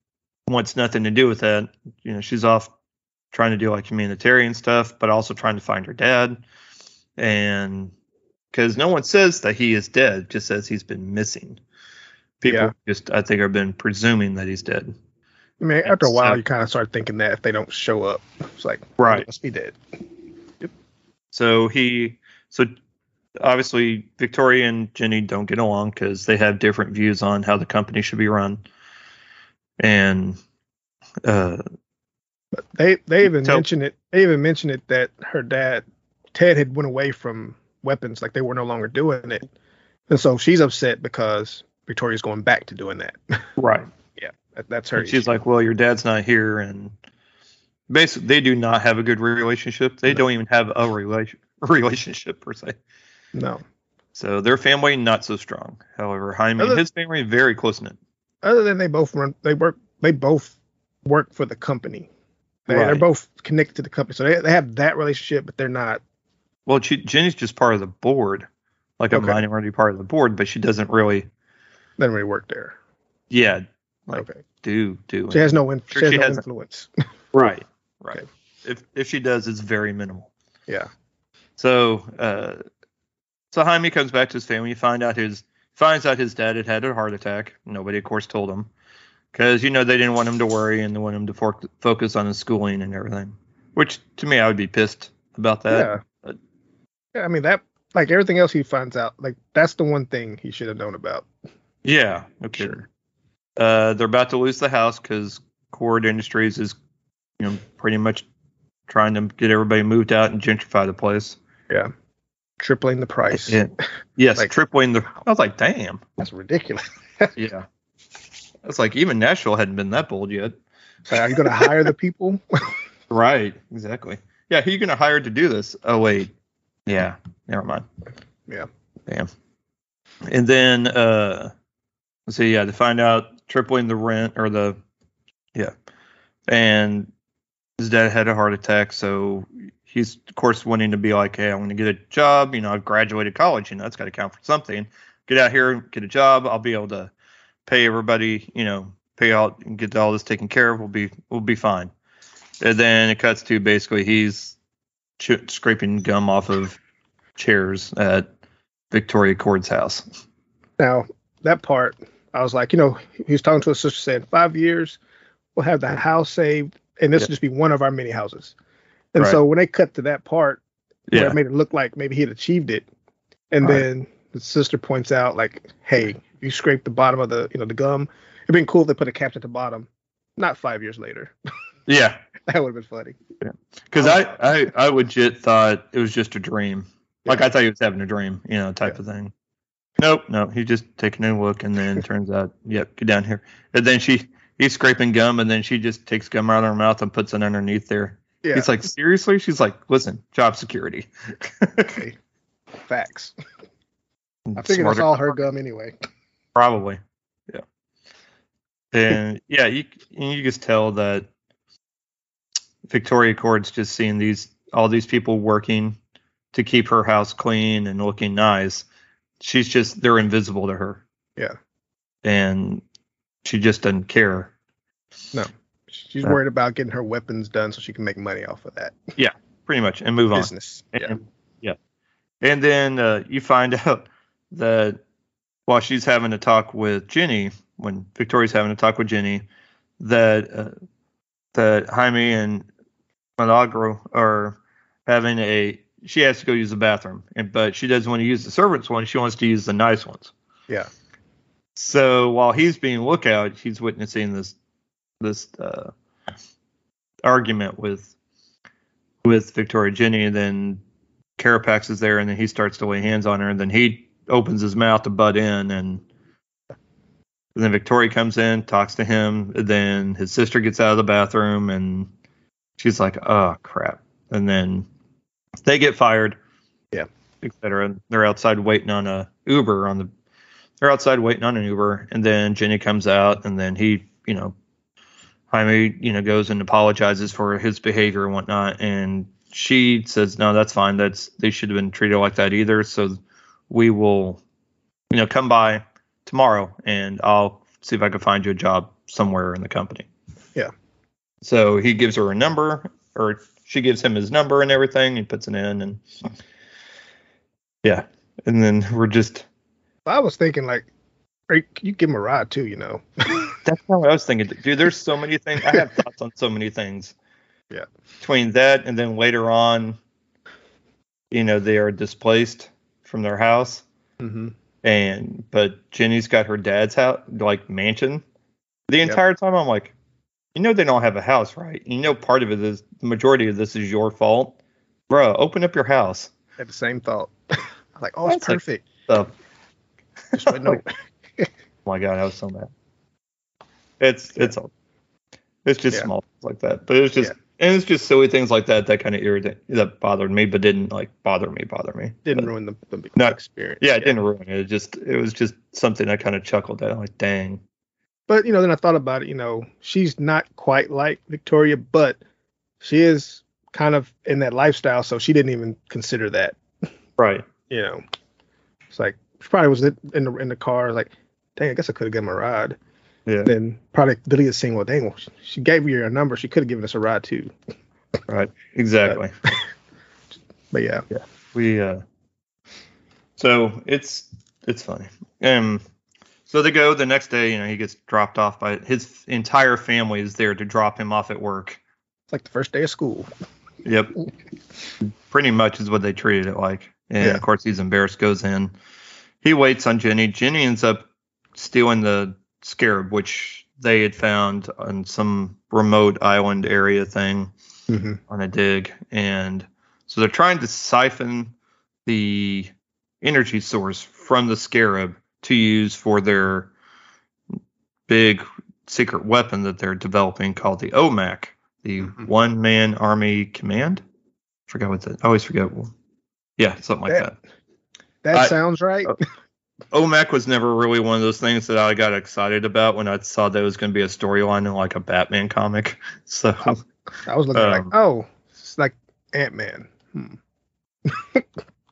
wants nothing to do with that. You know, she's off trying to do like humanitarian stuff, but also trying to find her dad. And because no one says that he is dead, just says he's been missing. People Yeah. just, I think, have been presuming that he's dead. I mean, after a while, you kind of start thinking that if they don't show up, it's like, Right. must be dead. Yep. So he, so obviously Victoria and Jenny don't get along because they have different views on how the company should be run. And uh, But they they even So- mentioned it. They even mentioned it that her dad Ted had went away from weapons, like they were no longer doing it, and so she's upset because Victoria's going back to doing that. right, That- that's her. And she's issue. like, "Well, your dad's not here," and basically, they do not have a good relationship. They No. don't even have a relation relationship per se. no. So their family not so strong. However, Jaime Other- and his family very close knit. Other than they both run, they work. They both work for the company. They, They're Right. both connected to the company, so they they have that relationship, but they're not. Well, she, Jenny's just part of the board, like a Okay. minority part of the board, but she doesn't really, don't really work there. yeah, Like, okay. do do. She has no, in, Sure she has she no hasn't. influence. Right. Right. Okay. If if she does, it's very minimal. yeah. So uh so Jaime comes back to his family. You find out his finds out his dad had had a heart attack. Nobody, of course, told him because you know they didn't want him to worry and they want him to for- focus on his schooling and everything. Which to me, I would be pissed about that. yeah. but- yeah, I mean that like everything else he finds out, like that's the one thing he should have known about. Yeah, Okay. kidding. Uh, they're about to lose the house because Kord Industries is, you know, pretty much trying to get everybody moved out and gentrify the place. Yeah. Tripling the price. Yeah. Yes, Like- tripling the. I was like, damn. That's ridiculous. Yeah. It's like even Nashville hadn't been that bold yet. So are you gonna hire the people? Right. Exactly. Yeah. Who are you gonna hire to do this? Oh wait. Yeah. Never mind. Yeah. Damn. And then uh let's see. yeah, to find out tripling the rent or the yeah. And his dad had a heart attack, so he's of course wanting to be like, Hey, I'm going to get a job, you know, I've graduated college, you know, that's gotta count for something. Get out here, get a job, I'll be able to pay everybody, you know, pay out and get all this taken care of, we'll be we'll be fine. And then it cuts to basically he's ch- scraping gum off of chairs at Victoria Kord's house. Now that part, I was like, you know, he was talking to his sister saying five years, we'll have the house saved, and this Yeah. will just be one of our many houses. And Right. so when they cut to that part, where Yeah. it made it look like maybe he had achieved it, and Right. then the sister points out like, hey, you scraped the bottom of the, you know, the gum. It'd been cool if they put a cap at the bottom. Not five years later. Yeah. that would have been funny. Because I, I, I legit thought it was just a dream. Like I thought he was having a dream, you know, type Yeah. of thing. Nope, no, he just taking a look and then turns out, yep, get down here. And then she he's scraping gum and then she just takes gum out of her mouth and puts it underneath there. Yeah. He's like, seriously? She's like, listen, job security. okay. Facts. I figured it's all her gum anyway. Probably. Yeah. And yeah, you you just tell that Victoria Kord's just seeing these all these people working to keep her house clean and looking nice. She's just they're invisible to her. Yeah. And she just doesn't care. No. She's Yeah. worried about getting her weapons done so she can make money off of that Yeah, Pretty much and move on. business. Yeah. And, yeah. And then uh, you find out that while she's having a talk with Jenny, when Victoria's having a talk with Jenny, that uh, that Jaime and Milagro are having a. She has to go use the bathroom, and but she doesn't want to use the servants one. She wants to use the nice ones. Yeah. So while he's being lookout, he's witnessing this this uh, argument with with Victoria Jenny, and then Carapax is there, and then he starts to lay hands on her, and then he opens his mouth to butt in, and, and then Victoria comes in, talks to him, and then his sister gets out of the bathroom, and she's like, "Oh crap!" And then they get fired, Yeah. etc. They're outside waiting on a Uber on the. They're outside waiting on an Uber, and then Jenny comes out, and then he, you know, Jaime, you know, goes and apologizes for his behavior and whatnot, and she says, "No, that's fine. That's they should have been treated like that either." So we will, you know, come by tomorrow, and I'll see if I can find you a job somewhere in the company. Yeah. So he gives her a number, or she gives him his number and everything. He puts it in, and yeah, and then we're just. I was thinking like, you, give him a ride too, you know. That's what I was thinking, dude. There's so many things. I have thoughts on so many things. Yeah. Between that and then later on, you know, they are displaced from their house, hmm and but Jenny's got her dad's house, like mansion. The Yep. entire time, I'm like, you know, they don't have a house, right? You know, part of it is the majority of this is your fault, bro. Open up your house. I Had the same thought. Like, oh, it's That's like- perfect. Stuff. Just no. Oh my god, I was so mad. It's it's all it's just Yeah. small things like that. But it was just and it's just silly things like that that kind of irritate that bothered me, but didn't like bother me, bother me. Didn't But, ruin the, the No. experience. yeah, it didn't ruin it. It just it was just something I kind of chuckled at. I'm like, dang. But you know, then I thought about it. You know, she's not quite like Victoria, but she is kind of in that lifestyle, so she didn't even consider that. Right. You know, it's like she probably was in the in the car, like, dang, I guess I could have given him a ride. Yeah. Then probably deleted seeing, well, dang, well, she gave you your number, she could have given us a ride too. Right. Exactly. But yeah. yeah, we uh so it's it's funny. Um, so they go the next day. You know, he gets dropped off by his entire family is there to drop him off at work. It's like the first day of school. Yep, pretty much is what they treated it like. And Yeah. of course, he's embarrassed. Goes in. He waits on Jenny. Jenny ends up stealing the scarab, which they had found on some remote island area thing hmm on a dig, and so they're trying to siphon the energy source from the scarab to use for their big secret weapon that they're developing called the OMAC, the Mhm. One Man Army Command. Forgot what that. I always forget. Yeah, something like That- that. I- sounds right. uh, OMAC was never really one of those things that I got excited about when I saw that it was going to be a storyline in like a Batman comic. So I was looking um, like, oh, it's like Ant Man. Hmm.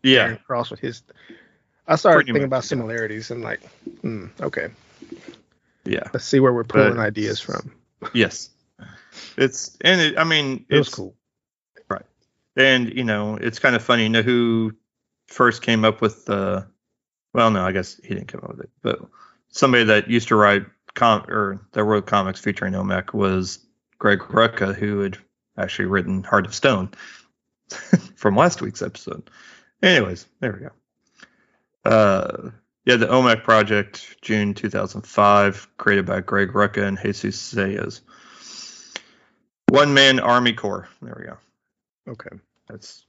yeah, Cross with his. I started Pretty thinking much, about similarities and like, hmm, okay, yeah. let's see where we're pulling But- ideas from. Yes. It's and it, I mean It was it's cool. Right? And you know it's kind of funny. You know who first came up with the? Well, no, I guess he didn't come up with it, but somebody that used to write com or that wrote comics featuring OMAC was Greg Rucka, who had actually written Heart of Stone from last week's episode. Anyways, there we go. Uh, yeah, the OMAC project, June 2005, created by Greg Rucka and Jesus Zayas. One man Army Corps. There we go. Okay. That's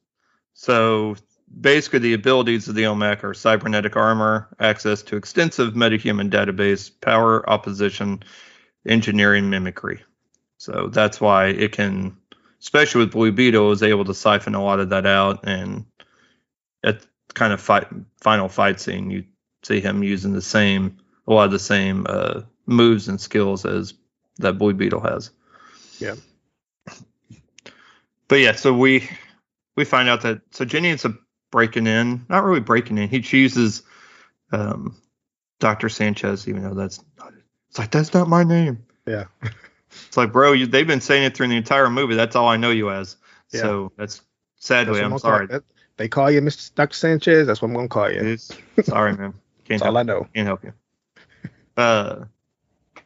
so basically the abilities of the OMAC are cybernetic armor, access to extensive metahuman database, power, opposition, engineering, mimicry. So that's why it can, especially with Blue Beetle, is able to siphon a lot of that out. And at kind of fight final fight scene, you see him using the same a lot of the same uh, moves and skills as that Blue Beetle has. Yeah. But yeah, so we we find out that so Jenny ends up breaking in, not really breaking in. He chooses um, Dr. Sanchez, even though that's not, it's like that's not my name. Yeah. It's like, bro, you, they've been saying it through the entire movie. That's all I know you as. Yeah. So that's That's sadly, what I'm sorry. That- they call you Mr. Dr. Sanchez. That's what I'm gonna call you. It's- sorry, man. Can't help all I know. can't help you. Uh,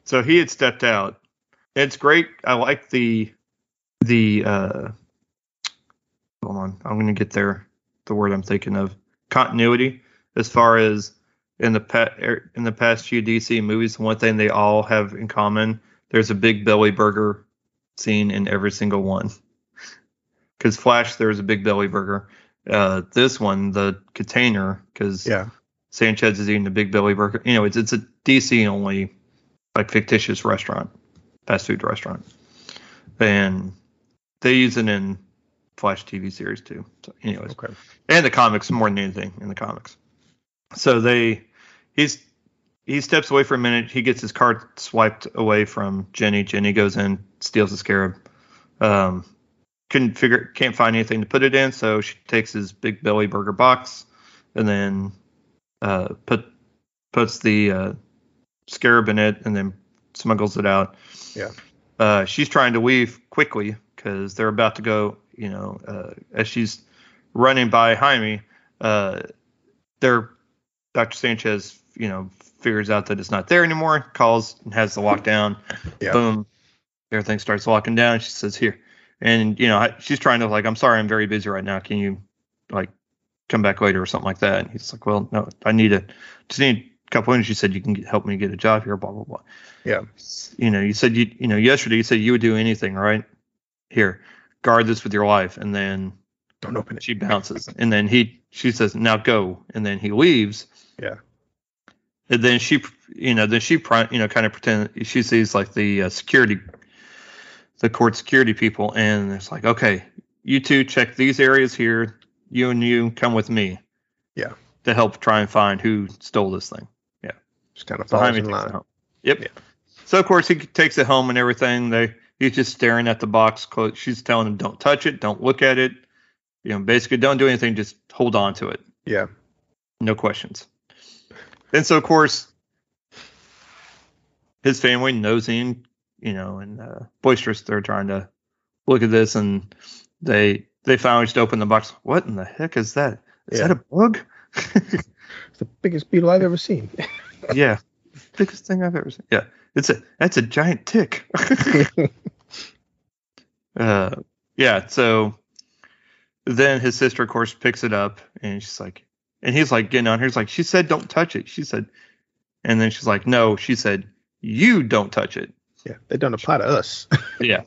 so he had stepped out. It's great. I like the the uh, hold on. I'm gonna get there. The word I'm thinking of continuity as far as in the pa- er, in the past few DC movies. One thing they all have in common: there's a big belly burger scene in every single one. Because Flash, there's a big belly burger. Uh, this one, the container, because Yeah. Sanchez is eating the Big Belly Burger. You know, it's it's a DC only like fictitious restaurant, fast food restaurant, and they use it in Flash TV series too. So, anyways, Okay. and the comics more than anything in the comics. So they he's he steps away for a minute. He gets his card swiped away from Jenny. Jenny goes in, steals the scarab. Um, couldn't figure, can't find anything to put it in, so she takes his big belly burger box and then uh, put puts the uh, scarab in it and then smuggles it out. Yeah. Uh, she's trying to leave quickly because they're about to go. You know, uh, as she's running by Jaime, uh, they're Dr. Sanchez. You know, figures out that it's not there anymore. Calls and has the lockdown. Yeah. Boom. Everything starts locking down. She says, "Here," and you know, I- she's trying to like, "I'm sorry, I'm very busy right now. Can you like come back later or something like that?" And he's like, "Well, no, I need a just need a couple minutes." She said, "You can get, help me get a job here." Blah blah blah. Yeah. You know, you said you you know yesterday you said you would do anything, right? Here, guard this with your life, and then Don't open it. she bounces, and then he she says, "Now go," and then he leaves. Yeah. And then she, you know, then she, you know, kind of pretend she sees like the uh, security, the court security people, and it's like, okay, you two check these areas here. You and you come with me. Yeah. To help try and find who stole this thing. Yeah. Just kind of So falls in line. home. Yep. Yeah. So of course he takes it home and everything. They he's just staring at the box. She's telling him, "Don't touch it. Don't look at it. You know, basically, don't do anything. Just hold on to it. Yeah. No questions." And so of course his family nosing, you know, and uh, boisterous. They're trying to look at this, and they they finally just open the box. What in the heck is that? Is Yeah. that a bug? it's the biggest beetle I've ever seen. yeah, biggest thing I've ever seen. Yeah, it's a that's a giant tick. uh, yeah. So then his sister, of course, picks it up, and she's like, and he's like getting on her. He's like, she said, don't touch it. She said, and then she's like, no. She said, you don't touch it. Yeah, they don't apply to us. yeah.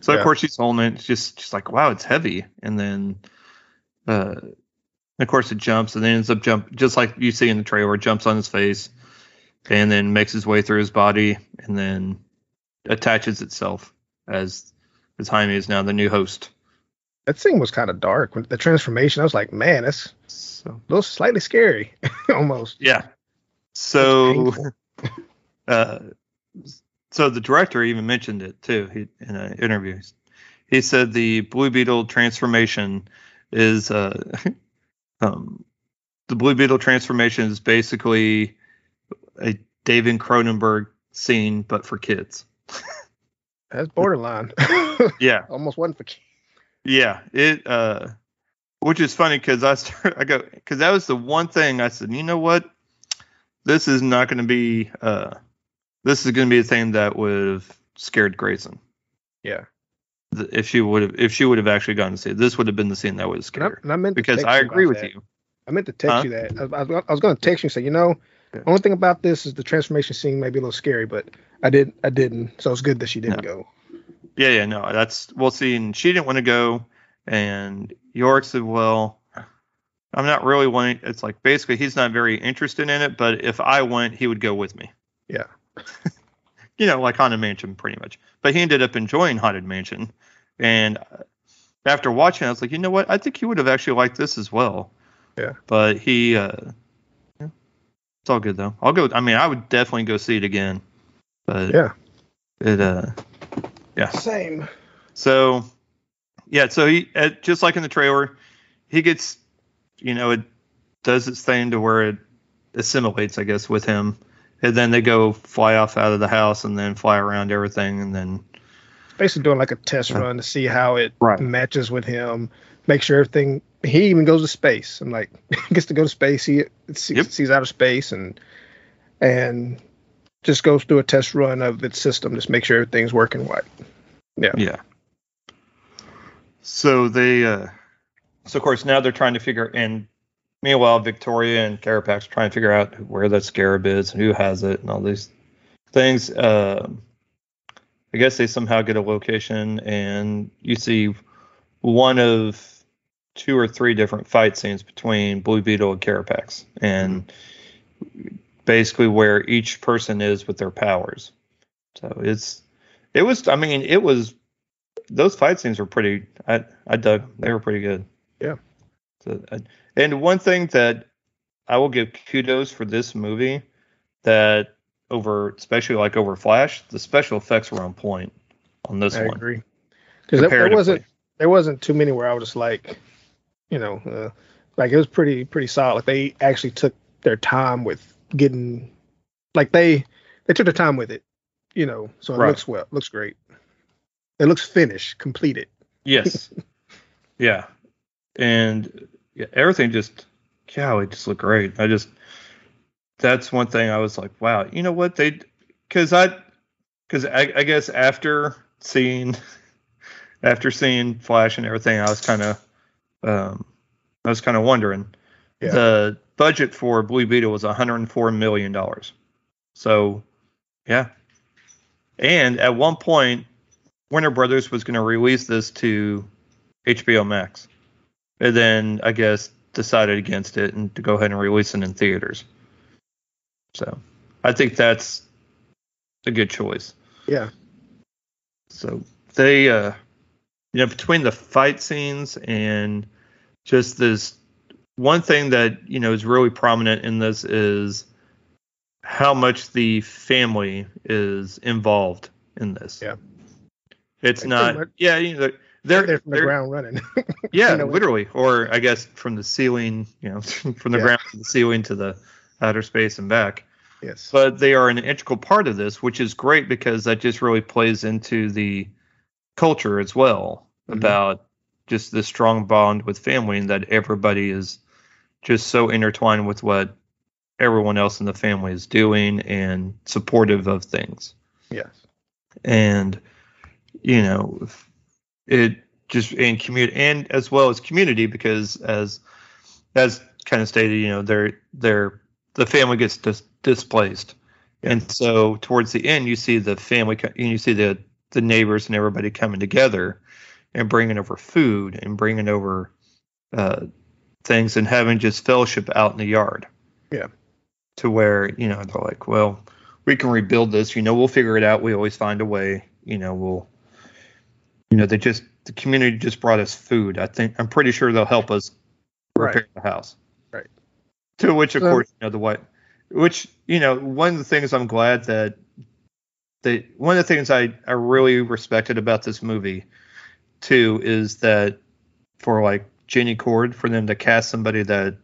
So Yeah. of course she's holding it. It's just she's like, wow, it's heavy. And then, uh, of course it jumps and then ends up jump just like you see in the trailer. It jumps on his face, and then makes his way through his body, and then attaches itself as as Jaime is now the new host. that scene was kind of dark. When the transformation, I was like, man, that's So a little slightly scary, almost. yeah. So uh, so the director even mentioned it too he, in an interview. He said the Blue Beetle transformation is uh, um, the Blue Beetle transformation is basically a David Cronenberg scene, but for kids. That's borderline. Yeah, almost wasn't for. Kids. Yeah. It uh, which is funny because I start, I go because that was the one thing I said. You know what? This is not going to be uh, this is going to be a thing that would have scared Grayson. Yeah. if she would have if she would have actually gone to see it. This would have been the scene that would have And I, scared and I meant Because I agree with that. you. I meant to text Huh? you that. I, I, was- I was going to text you and say, you know, Yeah. only thing about this is the transformation scene may be a little scary, but I did I didn't. So it's good that she didn't go. Yeah, yeah, no, that's we'll see. And she didn't want to go, and York said, "Well, I'm not really wanting." It's like basically he's not very interested in it, but if I went, he would go with me. Yeah. you know, like Haunted Mansion, pretty much. But he ended up enjoying Haunted Mansion, and uh, after watching, it, I was like, you know what? I think he would have actually liked this as well. Yeah. But he, uh, yeah, it's all good though. I'll go. I mean, I would definitely go see it again. But Yeah. it, uh, yeah. Same. So, yeah, so he uh, just like in the trailer, he gets, you know, it does its thing to where it assimilates, I guess, with him, and then they go fly off out of the house and then fly around everything, and then Basically doing like a test Yeah. run to see how it Right. matches with him. Make sure everything. He even goes to space. I'm like, he gets to go to space. He sees, Yep. sees outer space and and just goes through a test run of its system. Just make sure everything's working right. Yeah. Yeah. So they, uh, so of course now they're trying to figure, and meanwhile Victoria and Carapax are trying to figure out where that scarab is and who has it and all these things. Um, I guess they somehow get a location, and you see one of two or three different fight scenes between Blue Beetle and Carapax, and basically where each person is with their powers. So it's it was. I mean, it was. Those fight scenes were pretty. I I dug. They were pretty good. Yeah. So, I- and one thing that I will give kudos for this movie that over, especially like over Flash, the special effects were on point on this I one. agree. Because there, there wasn't there wasn't too many where I was just like, you know, uh, like it was pretty pretty solid. Like they actually took their time with getting, like they they took their time with it, you know. So it Right. looks well, looks great. It looks finished, completed. Yes. yeah. And yeah, everything just, yeah, it just looked great. I just, that's one thing I was like, wow, you know what they, because I, because I, I guess after seeing, after seeing Flash and everything, I was kind of, um, I was kind of wondering. Yeah. The budget for Blue Beetle was 104 million dollars. So, yeah. And at one point, Warner Brothers was going to release this to HBO Max, and then I guess decided against it and to go ahead and release it in theaters. So I think that's a good choice. Yeah, So they, uh, you know, between the fight scenes and just this one thing that you know is really prominent in this is how much the family is involved in this. Yeah. it's Like, not. Yeah, you know, they're they're from the they're- ground running. yeah, You know, literally, or I guess from the ceiling, you know, from the Yeah. ground to the ceiling to the outer space and back. yes, But they are an integral part of this, which is great because that just really plays into the culture as well Mhm. about just this strong bond with family and that everybody is just so intertwined with what everyone else in the family is doing and supportive of things. Yes. And you know, it just in community and as well as community because as as kind of stated, you know, they're they're the family gets dis- displaced, and so towards the end, you see the family, and you see the the neighbors and everybody coming together and bringing over food and bringing over uh, things and having just fellowship out in the yard. Yeah. To where you know they're like, well, we can rebuild this. You know, we'll figure it out. We always find a way. You know, we'll. Know, they just the community just brought us food. I think I'm pretty sure they'll help us repair right. the house. Right. To which, of so, course, you know the white, which you know one of the things I'm glad that they one of the things I I really respected about this movie too is that for like Jenny Kord for them to cast somebody that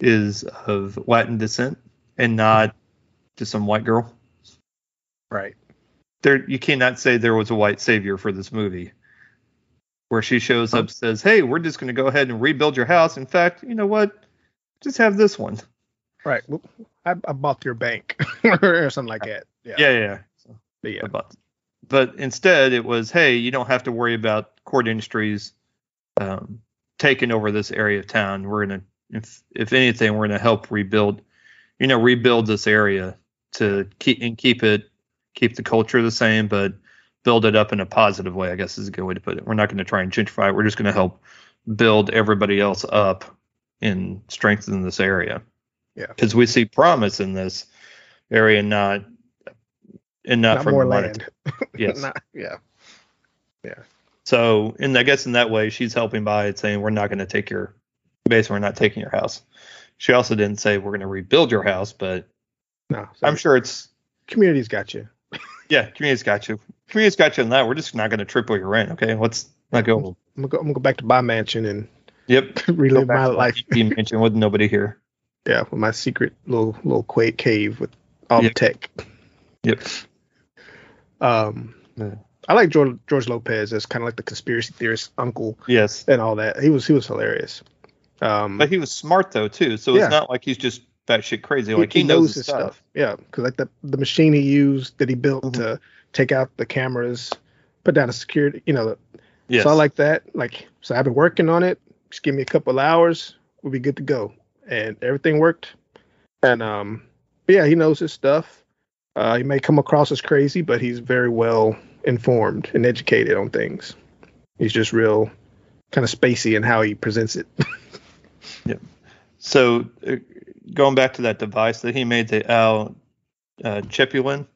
is of Latin descent and not just some white girl. Right. There you cannot say there was a white savior for this movie. Where she shows up says, Hey, we're just gonna go ahead and rebuild your house. In fact, you know what? Just have this one. Right. I, I bought your bank or something like that. Yeah. Yeah, yeah. But yeah. But, but instead it was, hey, you don't have to worry about Kord Industries um, taking over this area of town. We're gonna, if if anything, we're gonna help rebuild, you know, rebuild this area to keep and keep it, keep the culture the same, but build it up in a positive way. I guess is a good way to put it. We're not going to try and gentrify it. We're just going to help build everybody else up and strengthen this area. Yeah, because we see promise in this area, not and not, not from more land. yes. not, yeah. Yeah. So, and I guess in that way, she's helping by saying we're not going to take your basically we're not taking your house. She also didn't say we're going to rebuild your house, but no, I'm sure it's community's got you. yeah, community's got you. Community's got you on that. We're just not going to triple your rent. Okay, let's not go. I'm gonna go, I'm gonna go back to my mansion and yep, relive my life. mansion with nobody here. Yeah, with my secret little little quake cave with all yep. the tech. Yep. Um, yeah. I like George, George Lopez as kind of like the conspiracy theorist uncle. Yes. And all that. He was he was hilarious. Um, but he was smart though too, so yeah. it's not like he's just batshit crazy. Like he, he knows, knows, his stuff. stuff. Yeah, because like the the machine he used that he built mm-hmm. to take out the cameras, put down the security. You know, yes. so I like that. Like, so I've been working on it. Just give me a couple hours, we'll be good to go. And everything worked. And um, yeah, he knows his stuff. Uh, he may come across as crazy, but he's very well informed and educated on things. He's just real kind of spacey in how he presents it. yeah. So uh, going back to that device that he made, the Al uh, Chapulín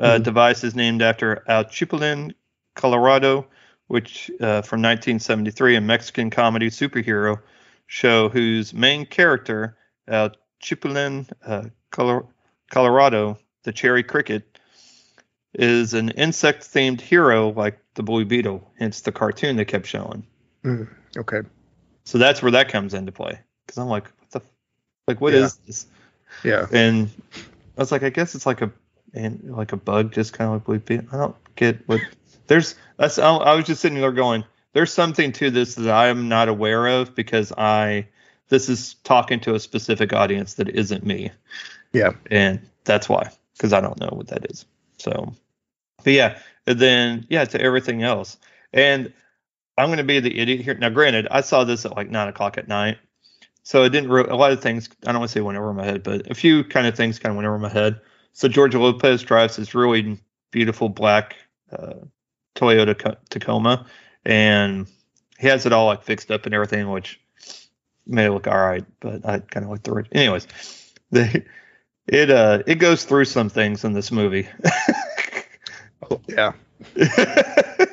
uh, mm-hmm. device is named after Al Chapulín, Colorado, which uh, from 1973, a Mexican comedy superhero show whose main character, Al Chapulín, uh, Colorado, the cherry cricket is an insect themed hero like the Blue Beetle, hence the cartoon they kept showing. Mm, okay. So that's where that comes into play. Because I'm like, what the, like, what yeah. is this? Yeah. And I was like, I guess it's like a, and like a bug, just kind of like Beetle. I don't get what. There's that's. I was just sitting there going, there's something to this that I am not aware of because I, this is talking to a specific audience that isn't me. Yeah. And that's why because I don't know what that is. So, but yeah, then yeah, to everything else. And I'm going to be the idiot here. Now, granted, I saw this at like nine o'clock at night, so it didn't. Re- a lot of things I don't want to say went over my head, but a few kind of things kind of went over my head. So George Lopez drives this really beautiful black uh, Toyota Tacoma, and he has it all like fixed up and everything, which it look all right. But I kind of like the anyways. The it uh it goes through some things in this movie. oh, yeah.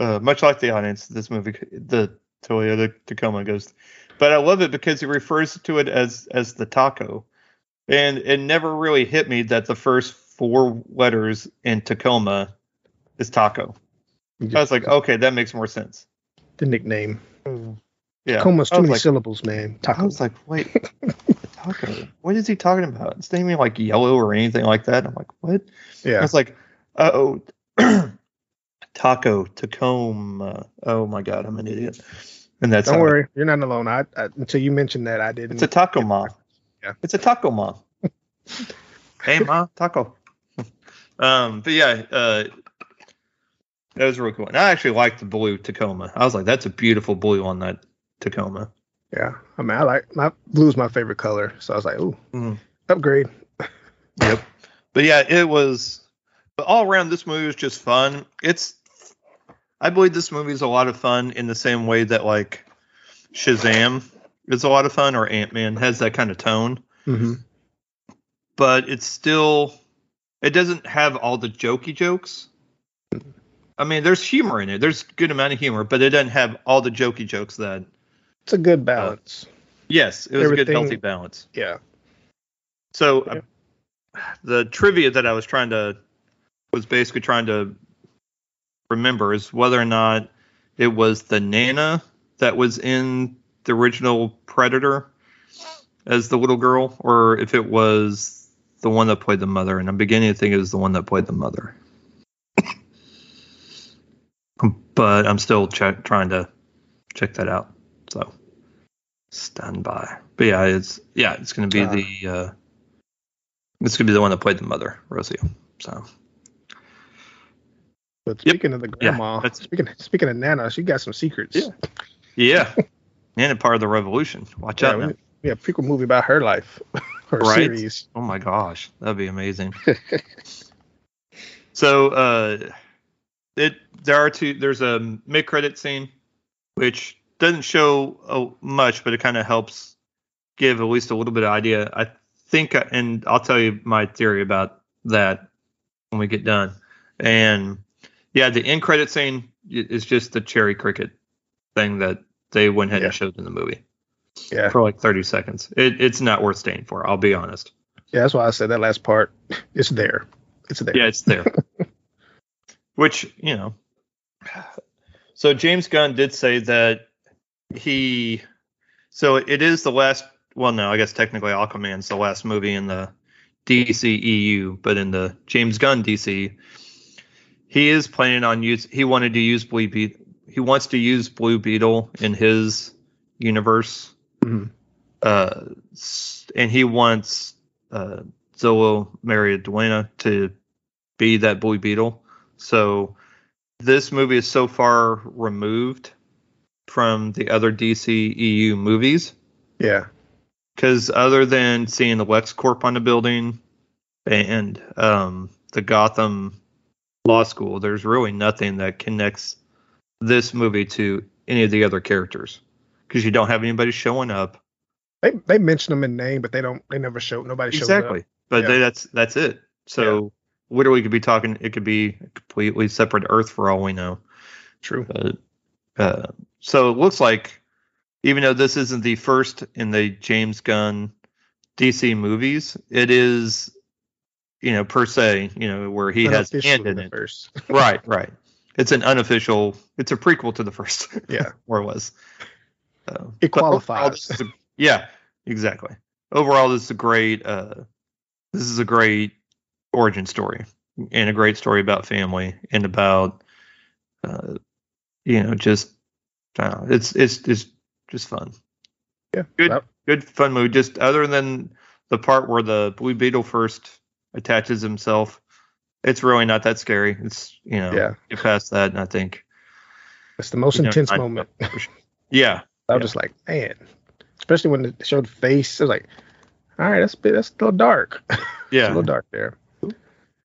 uh, much like the audience, this movie, the Toyota Tacoma goes, but I love it because he refers to it as as the taco, and it never really hit me that the first four letters in Tacoma is taco. I was like, okay, that makes more sense. The nickname. Hmm. Yeah. Tacoma's too many like, syllables, man. Taco. I was like, wait, taco. What is he talking about? It's not even like yellow or anything like that. I'm like, what? Yeah. It's like, oh, taco, Tacoma. Oh my god, I'm an idiot. And that's Don't worry, you're not alone. I, I until you mentioned that I didn't. It's a taco ma. Yeah. It's a taco ma. hey ma, taco. um, but yeah, uh, that was really cool. And I actually liked the blue Tacoma. I was like, that's a beautiful blue on that Tacoma. yeah, I mean, I like my blue's my favorite color, so I was like, ooh, Mhm. upgrade. Yep. But yeah, it was. But all around, this movie was just fun. It's. I believe this movie is a lot of fun in the same way that like Shazam is a lot of fun, or Ant Man has that kind of tone. Mm-hmm. But it's still. It doesn't have all the jokey jokes. I mean, there's humor in it. There's a good amount of humor, but it doesn't have all the jokey jokes that. It's a good balance. Yes, it was a good healthy balance. yeah. So Yeah. uh, the trivia that I was trying to was basically trying to remember is whether or not it was the Nana that was in the original Predator as the little girl, or if it was the one that played the mother. And I'm beginning to think it was the one that played the mother. but I'm still check, trying to check that out. So stand by. But yeah, it's yeah, it's gonna be Ah. the uh it's gonna be the one that played the mother, Rosie. So But Yep. speaking of the grandma, that's- speaking speaking of Nana, she got some secrets. Yeah. yeah. and a part of the revolution. Watch Yeah, out we, yeah, prequel movie about her life, her Right? series. Oh my gosh, that'd be amazing. so uh it there are two there's a mid credit scene which doesn't show uh, much, but it kind of helps give at least a little bit of idea. I think, and I'll tell you my theory about that when we get done. And yeah, the end credit scene is just the cherry cricket thing that they went ahead Yeah. and showed in the movie Yeah, for like 30 seconds. It, it's not worth staying for. I'll be honest. yeah, that's why I said that last part. It's there. It's there. Yeah, it's there. Which, you know. So James Gunn did say that he so it is the last well no, I guess technically Aquaman's the last movie in the DC EU, but in the James Gunn DC, he is planning on use he wanted to use Blue he wants to use Blue Beetle in his universe. Mhm. Uh and he wants uh Zolo Maria Duena to be that Blue Beetle. So this movie is so far removed from the other DC EU movies Yeah. because other than seeing the LexCorp on the building and um, the Gotham Law School, there's really nothing that connects this movie to any of the other characters because you don't have anybody showing up. They they mention them in name, but they don't. They never show. Nobody shows up exactly up. but Yeah. they, that's that's it so literally could be talking it could be a completely separate earth for all we know True. but uh so it looks like even though this isn't the first in the james gunn dc movies it is you know per se you know where he has a hand in the it first. right right it's an unofficial it's a prequel to the first Yeah. or it was It overall, qualifies. a- yeah exactly overall this is a great uh this is a great origin story and a great story about family and about uh you know just know, it's it's it's just fun Yeah. good Well, good fun movie just other than the part where the blue beetle first attaches himself it's really not that scary it's you know Yeah. get past that and i think It's the most you know, intense I- moment. yeah I was Yeah. just like, man. Especially when it showed face. I was like, all right, that's a bit, that's a little dark. Yeah, a little dark there.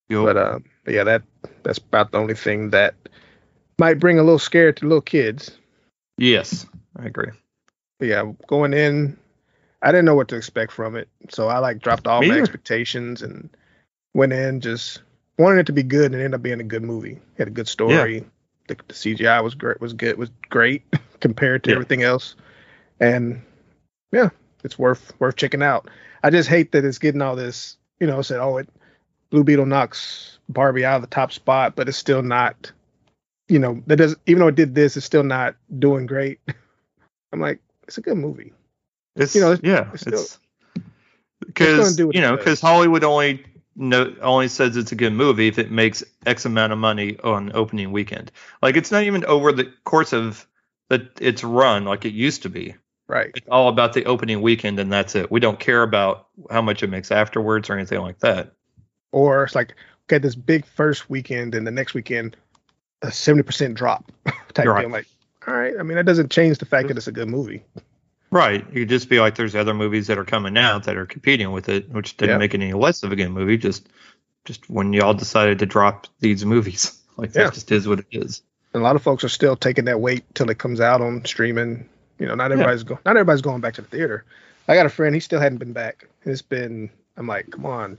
You'll- But um, but yeah, that that's about the only thing that might bring a little scare to little kids. yes i agree But yeah, going in, I didn't know what to expect from it, so I like dropped all Me my either. expectations and went in just wanting it to be good, and it ended up being a good movie. Had a good story. The, the CGI was great. Was good. Was great compared to Yeah. everything else, and yeah, it's worth worth checking out. I just hate that it's getting all this. You know, said oh, it Blue Beetle knocks Barbie out of the top spot, but it's still not. You know, that does even though it did this, it's still not doing great. I'm like, it's a good movie. It's You know, it's- yeah, it's it's because you know because Hollywood only no only says it's a good movie if it makes X amount of money on opening weekend. Like it's not even over the course of the, it's run like it used to be. Right. It's all about the opening weekend and that's it. We don't care about how much it makes afterwards or anything like that. Or it's like, okay, this big first weekend and the next weekend, a 70% drop type Right. deal. Like, all right. I mean, that doesn't change the fact that it's a good movie. Right. You could just be like, there's other movies that are coming out that are competing with it, which didn't Yeah. make it any less of a good movie. Just, just when y'all decided to drop these movies, like Yeah. that just is what it is. And a lot of folks are still taking that wait till it comes out on streaming. You know, not everybody's going. Not everybody's going back to the theater. I got a friend. He still hadn't been back. It's been. I'm like, come on.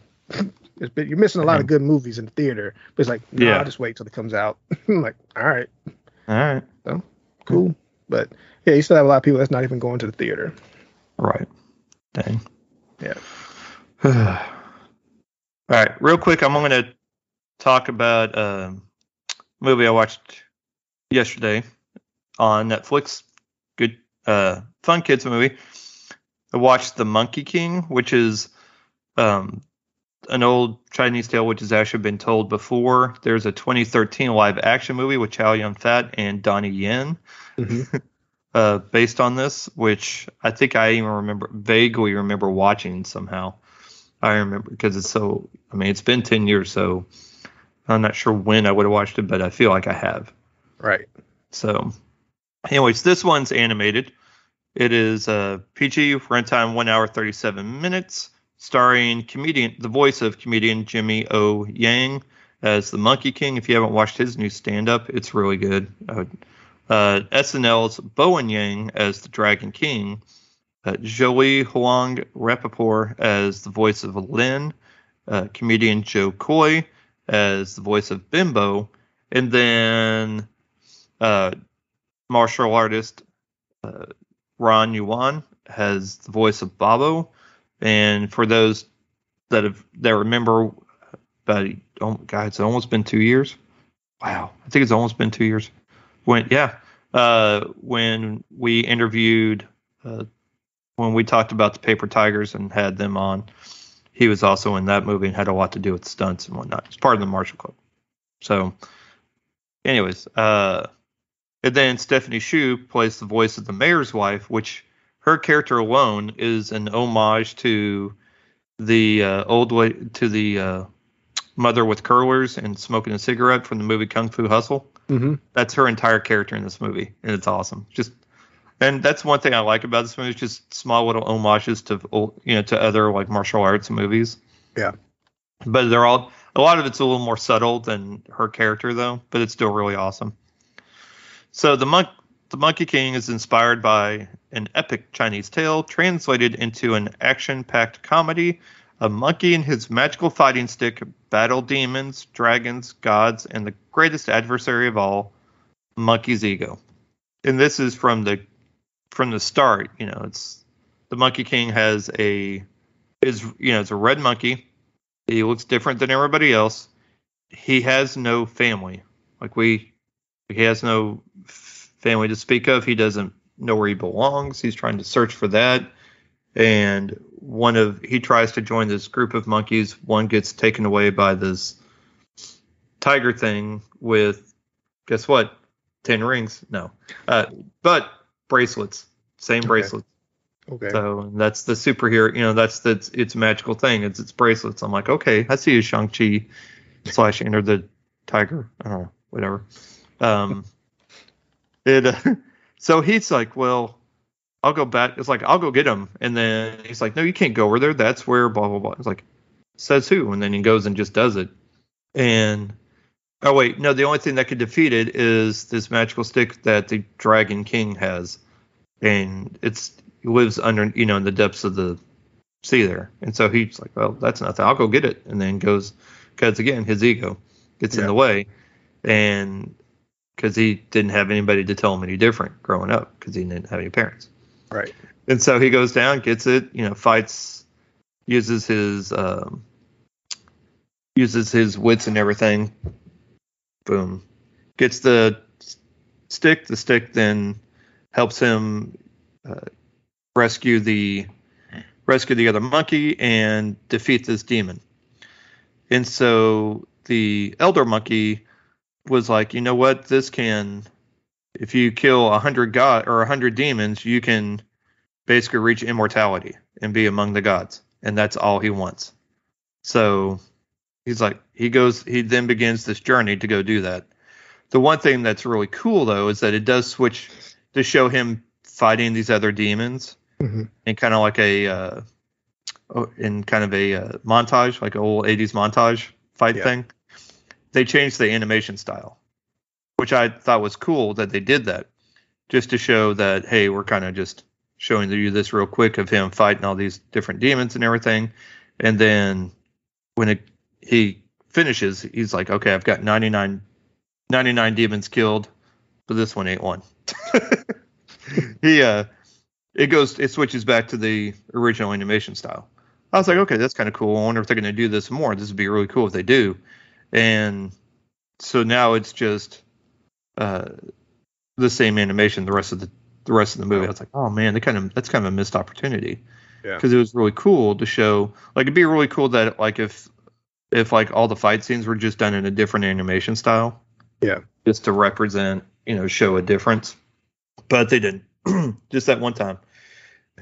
It's been, you're missing a lot of good movies in the theater. But it's like, no, Yeah. I'll just wait till it comes out. I'm like, all right, All right. so cool. But yeah, you still have a lot of people that's not even going to the theater. Right. Dang. Yeah. All right. Real quick, I'm going to talk about a movie I watched yesterday on Netflix. Good, uh, fun kids movie. I watched The Monkey King, which is um, an old Chinese tale which has actually been told before. There's a 2013 live action movie with Chow Yun Fat and Donnie Yen Mhm. uh, based on this, which I think I even remember vaguely remember watching somehow. I remember because it's so. I mean, it's been ten years, so I'm not sure when I would have watched it, but I feel like I have. Right. So, anyways, this one's animated. It is uh, PG runtime one hour thirty seven minutes, starring comedian the voice of comedian Jimmy O Yang as the Monkey King. If you haven't watched his new stand up, it's really good. Uh, uh, SNL's Bowen Yang as the Dragon King, uh, Jolie Hoang Rappaport as the voice of Lin, uh, comedian Jo Koy as the voice of Bimbo, and then uh, martial artist uh, Ron Yuan has the voice of Babo. And for those that have that remember, about oh god, it's almost been two years. Wow, I think it's almost been two years. When yeah, uh, when we interviewed, uh, when we talked about the Paper Tigers and had them on, he was also in that movie and had a lot to do with stunts and whatnot. He's part of the Marshall Club. So, anyways, uh, and then Stephanie Hsu plays the voice of the mayor's wife, which her character alone is an homage to the uh, old way to the uh, mother with curlers and smoking a cigarette from the movie Kung Fu Hustle. hmm That's her entire character in this movie, and it's awesome. Just and that's one thing I like about this movie is just small little homages to old- you know to other like martial arts movies. Yeah. but they're all a lot of it's a little more subtle than her character though, but it's still really awesome. So the monk the Monkey King is inspired by an epic Chinese tale translated into an action-packed comedy. A monkey and his magical fighting stick battle demons, dragons, gods, and the greatest adversary of all, monkey's ego. And this is from the from the start. You know, it's the Monkey King has a is you know it's a red monkey. He looks different than everybody else. He has no family. Like we, he has no family to speak of. He doesn't know where he belongs. He's trying to search for that. And one of he tries to join this group of monkeys. One gets taken away by this tiger thing with guess what? Ten rings? No, uh, but bracelets. Same Okay. bracelets. Okay. So that's the superhero. You know, that's the it's, magical thing. It's its bracelets. I'm like, okay, I see you, Shang Chi slash Enter the Tiger. I don't know, whatever. Um, it. Uh, so he's like, well, I'll go back. It's like I'll go get him, and then he's like, no, you can't go over there. That's where blah blah blah. It's like, says who? And then he goes and just does it. And oh wait, no, the only thing that could defeat it is this magical stick that the Dragon King has, and it's he lives under you know in the depths of the sea there, and so he's like, well, that's nothing. I'll go get it, and then goes because again his ego gets in the way, and because he didn't have anybody to tell him any different growing up because he didn't have any parents. Right. And so he goes down, gets it, you know, fights, uses his um, uses his wits and everything. Boom, gets the stick. The stick then helps him uh, rescue the rescue the other monkey and defeat this demon. And so the elder monkey was like, you know what, this can if you kill a hundred god or a hundred demons, you can basically reach immortality and be among the gods, and that's all he wants. So he's like, he goes, he then begins this journey to go do that. The one thing that's really cool though is that it does switch to show him fighting these other demons hmm in kind of like a uh, oh, in kind of a uh, montage, like an old '80s montage fight Yeah. thing. They changed the animation style, which I thought was cool that they did that, just to show that hey, we're kind of just showing you this real quick of him fighting all these different demons and everything, and then when it, he finishes, he's like, okay, I've got 99, 99 demons killed, but this one ain't one. he uh it goes it switches back to the original animation style. I was like, okay, that's kind of cool. I wonder if they're going to do this more. This would be really cool if they do. And so now it's just uh, the same animation the rest of the the rest of the movie. I was like, oh man, they kind of that's kind of a missed opportunity. Yeah. Because it was really cool to show. Like it'd be really cool that like if if like all the fight scenes were just done in a different animation style. Yeah. Just to represent, you know, show a difference. But they didn't. just that one time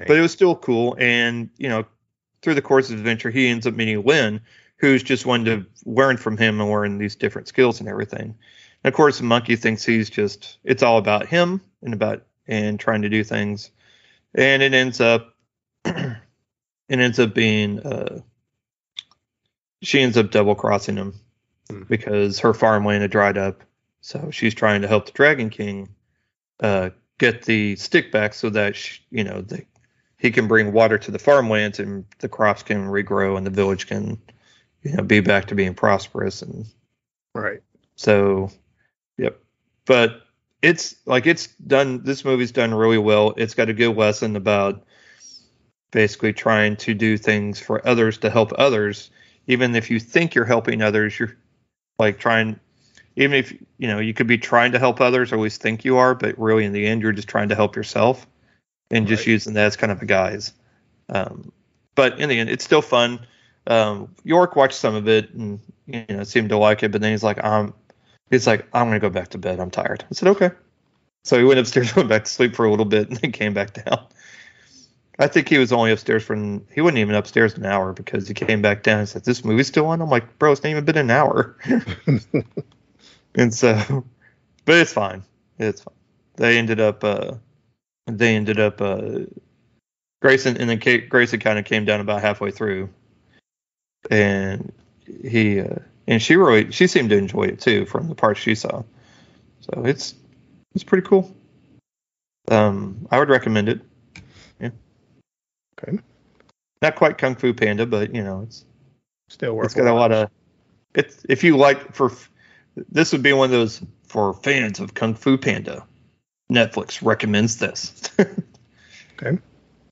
but it was still cool. And you know, through the course of the adventure, he ends up meeting Lynn, who's just one to learn from him and learn these different skills and everything. And of course, the monkey thinks he's just it's all about him and about and trying to do things, and it ends up it ends up being uh, she ends up double crossing him Hmm. because her farmland had dried up. So she's trying to help the Dragon King uh, get the stick back so that sh you know they he can bring water to the farmlands and the crops can regrow and the village can you know be back to being prosperous and Right. so yep. But it's like it's done this movie's done really well. It's got a good lesson about basically trying to do things for others to help others. Even if you think you're helping others you're like trying even if you know you could be trying to help others or at least think you are but really in the end you're just trying to help yourself and just using that as kind of a guise. Um, but in the end it's still fun um, york watched some of it and you know seemed to like it but then he's like i'm he's like i'm gonna go back to bed. I'm tired. I said okay. So he went upstairs went back to sleep for a little bit and then came back down. I think he was only upstairs for an, he wasn't even upstairs an hour because he came back down and said this movie's still on? I'm like bro it's not even been an hour. And so but it's fine. It's fine. They ended up uh they ended up uh grayson and then Kate, grayson kind of came down about halfway through and he uh, and she really she seemed to enjoy it too from the parts she saw. So it's it's pretty cool. Um i would recommend it. Yeah. Okay. not quite kung fu panda but you know it's Still worth it's got a lot of it's if you like for this would be one of those for fans of kung fu panda. Netflix recommends this. Okay.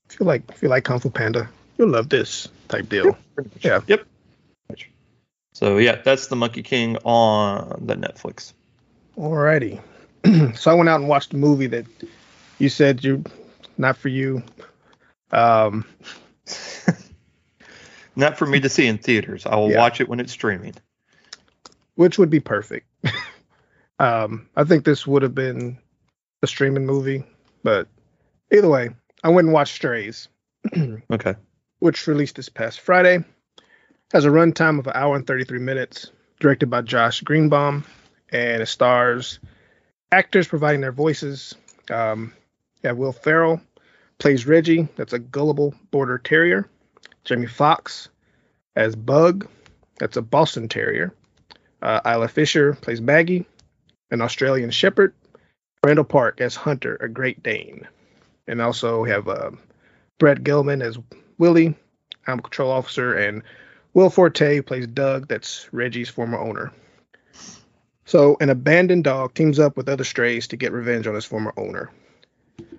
If you like if you like Kung Fu Panda, you'll love this type deal. Yeah. yep so yeah that's the monkey king on the netflix Alrighty. so I went out and watched a movie that you said you not for you. Um, not for me to see in theaters i will Yeah. watch it when it's streaming which would be perfect. um, I think this would have been a streaming movie, but either way, I went and watched Strays, okay which released this past Friday. Has a runtime of an hour and 33 minutes, directed by Josh Greenbaum, and it stars actors providing their voices. Um, have Will Ferrell plays Reggie, that's a gullible border terrier. Jamie Foxx as Bug, that's a Boston Terrier. Uh, Isla Fisher plays Maggie, an Australian Shepherd. Randall Park as Hunter, a Great Dane. And also we have uh, Brett Gelman as Willie, I'm a Control Officer, and Will Forte plays Doug, that's Reggie's former owner. So, an abandoned dog teams up with other strays to get revenge on his former owner.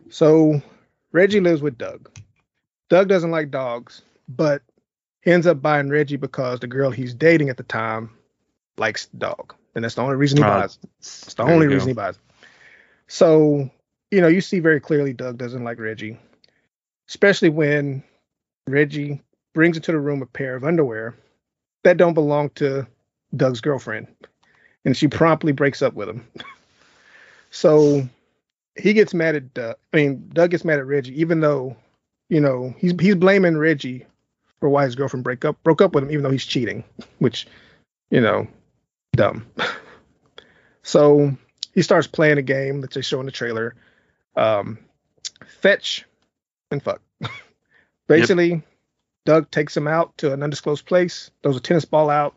So, Reggie lives with Doug. Doug doesn't like dogs, but he ends up buying Reggie because the girl he's dating at the time likes the dog. And that's the only reason he Uh, buys. It's the only go. reason he buys. So, you know, you see very clearly Doug doesn't like Reggie, especially when Reggie brings into the room a pair of underwear that don't belong to Doug's girlfriend. And she promptly breaks up with him. So he gets mad at Doug. I mean, Doug gets mad at Reggie, even though, you know, he's he's blaming Reggie for why his girlfriend break up broke up with him, even though he's cheating, which, you know, dumb. so he starts playing a game that they show in the trailer. Um, fetch and fuck. Basically, yep. Doug takes him out to an undisclosed place, throws a tennis ball out,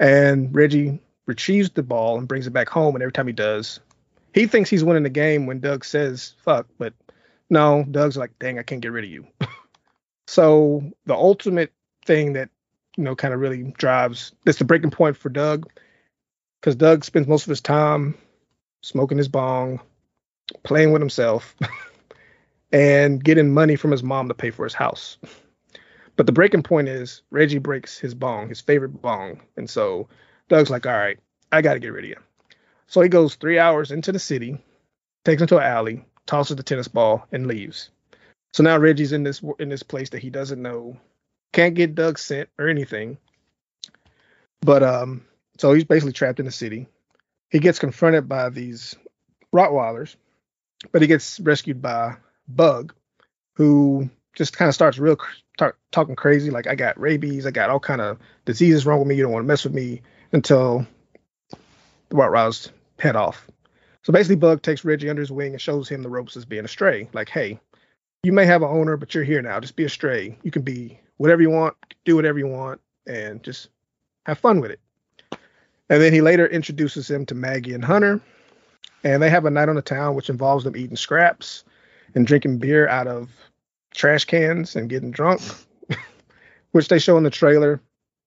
and Reggie retrieves the ball and brings it back home. And every time he does, he thinks he's winning the game when Doug says fuck, but no, Doug's like, dang, I can't get rid of you. so the ultimate thing that you know kind of really drives that's the breaking point for Doug, because Doug spends most of his time smoking his bong, playing with himself, and getting money from his mom to pay for his house. But the breaking point is Reggie breaks his bong, his favorite bong, and so Doug's like, all right, I got to get rid of you. So he goes three hours into the city, takes him to an alley, tosses the tennis ball, and leaves. So now Reggie's in this in this place that he doesn't know, can't get Doug sent or anything. But um, so he's basically trapped in the city. He gets confronted by these Rottweilers, but he gets rescued by Bug, who just kind of starts real start talking crazy, like I got rabies, I got all kind of diseases wrong with me. You don't want to mess with me until the Rottweilers head off. So basically, Bug takes Reggie under his wing and shows him the ropes as being a stray. Like, hey, you may have an owner, but you're here now. Just be a stray. You can be whatever you want, do whatever you want, and just have fun with it. And then he later introduces him to Maggie and Hunter, and they have a night on the town, which involves them eating scraps and drinking beer out of trash cans and getting drunk, which they show in the trailer.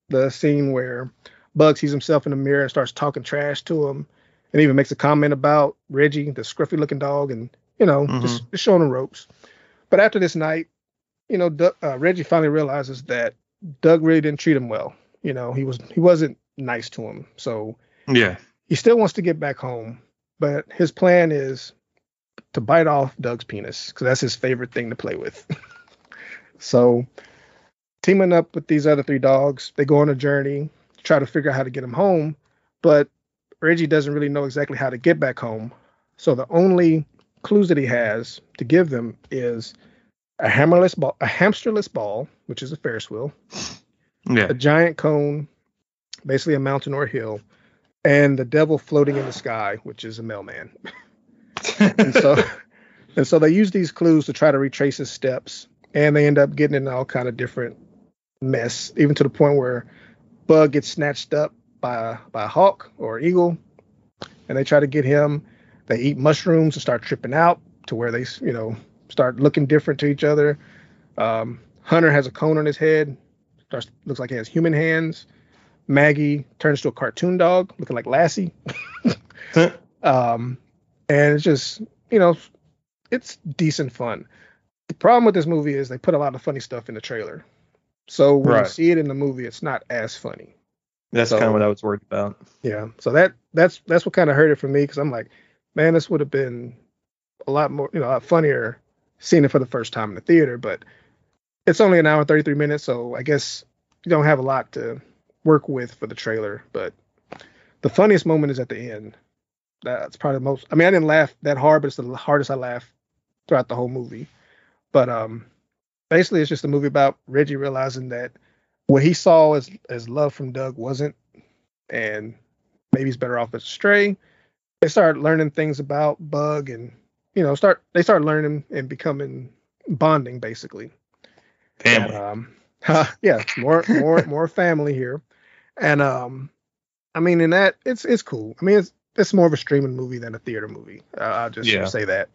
The scene where Bug sees himself in the mirror and starts talking trash to him, and even makes a comment about Reggie, the scruffy looking dog, and you know, mm-hmm. just, just, showing the ropes. But after this night, you know, Doug, uh, Reggie finally realizes that Doug really didn't treat him well. You know, he was he wasn't nice to him. So yeah, he still wants to get back home, but his plan is to bite off Doug's penis because that's his favorite thing to play with. so teaming up with these other three dogs, they go on a journey to try to figure out how to get him home, but Reggie doesn't really know exactly how to get back home. So the only clues that he has to give them is a hammerless ball, a hamsterless ball, which is a Ferris wheel, yeah. a giant cone, basically a mountain or a hill, and the devil floating in the sky, which is a mailman. and so, and so they use these clues to try to retrace his steps, and they end up getting in all kind of different mess, even to the point where Bug gets snatched up by by a hawk or eagle, and they try to get him. They eat mushrooms and start tripping out to where they, you know, start looking different to each other. Um, Hunter has a cone on his head, starts looks like he has human hands. Maggie turns to a cartoon dog looking like Lassie. um, and it's just, you know, it's decent fun. The problem with this movie is they put a lot of funny stuff in the trailer. So when right. you see it in the movie, it's not as funny. That's so, kind of what I was worried about. Yeah. So that that's that's what kind of hurt it for me because I'm like, man, this would have been a lot more, you know, a lot funnier seeing it for the first time in the theater. But it's only an hour and 33 minutes, so I guess you don't have a lot to work with for the trailer. But the funniest moment is at the end. That's probably the most. I mean, I didn't laugh that hard, but it's the hardest I laughed throughout the whole movie. But um, basically, it's just a movie about Reggie realizing that what he saw as as love from Doug wasn't, and maybe he's better off as a stray. They start learning things about Bug, and you know, start they start learning and becoming bonding basically. Family. And, um, yeah, more more more family here, and um, I mean, in that it's it's cool. I mean, it's it's more of a streaming movie than a theater movie. Uh, I'll just yeah. say that.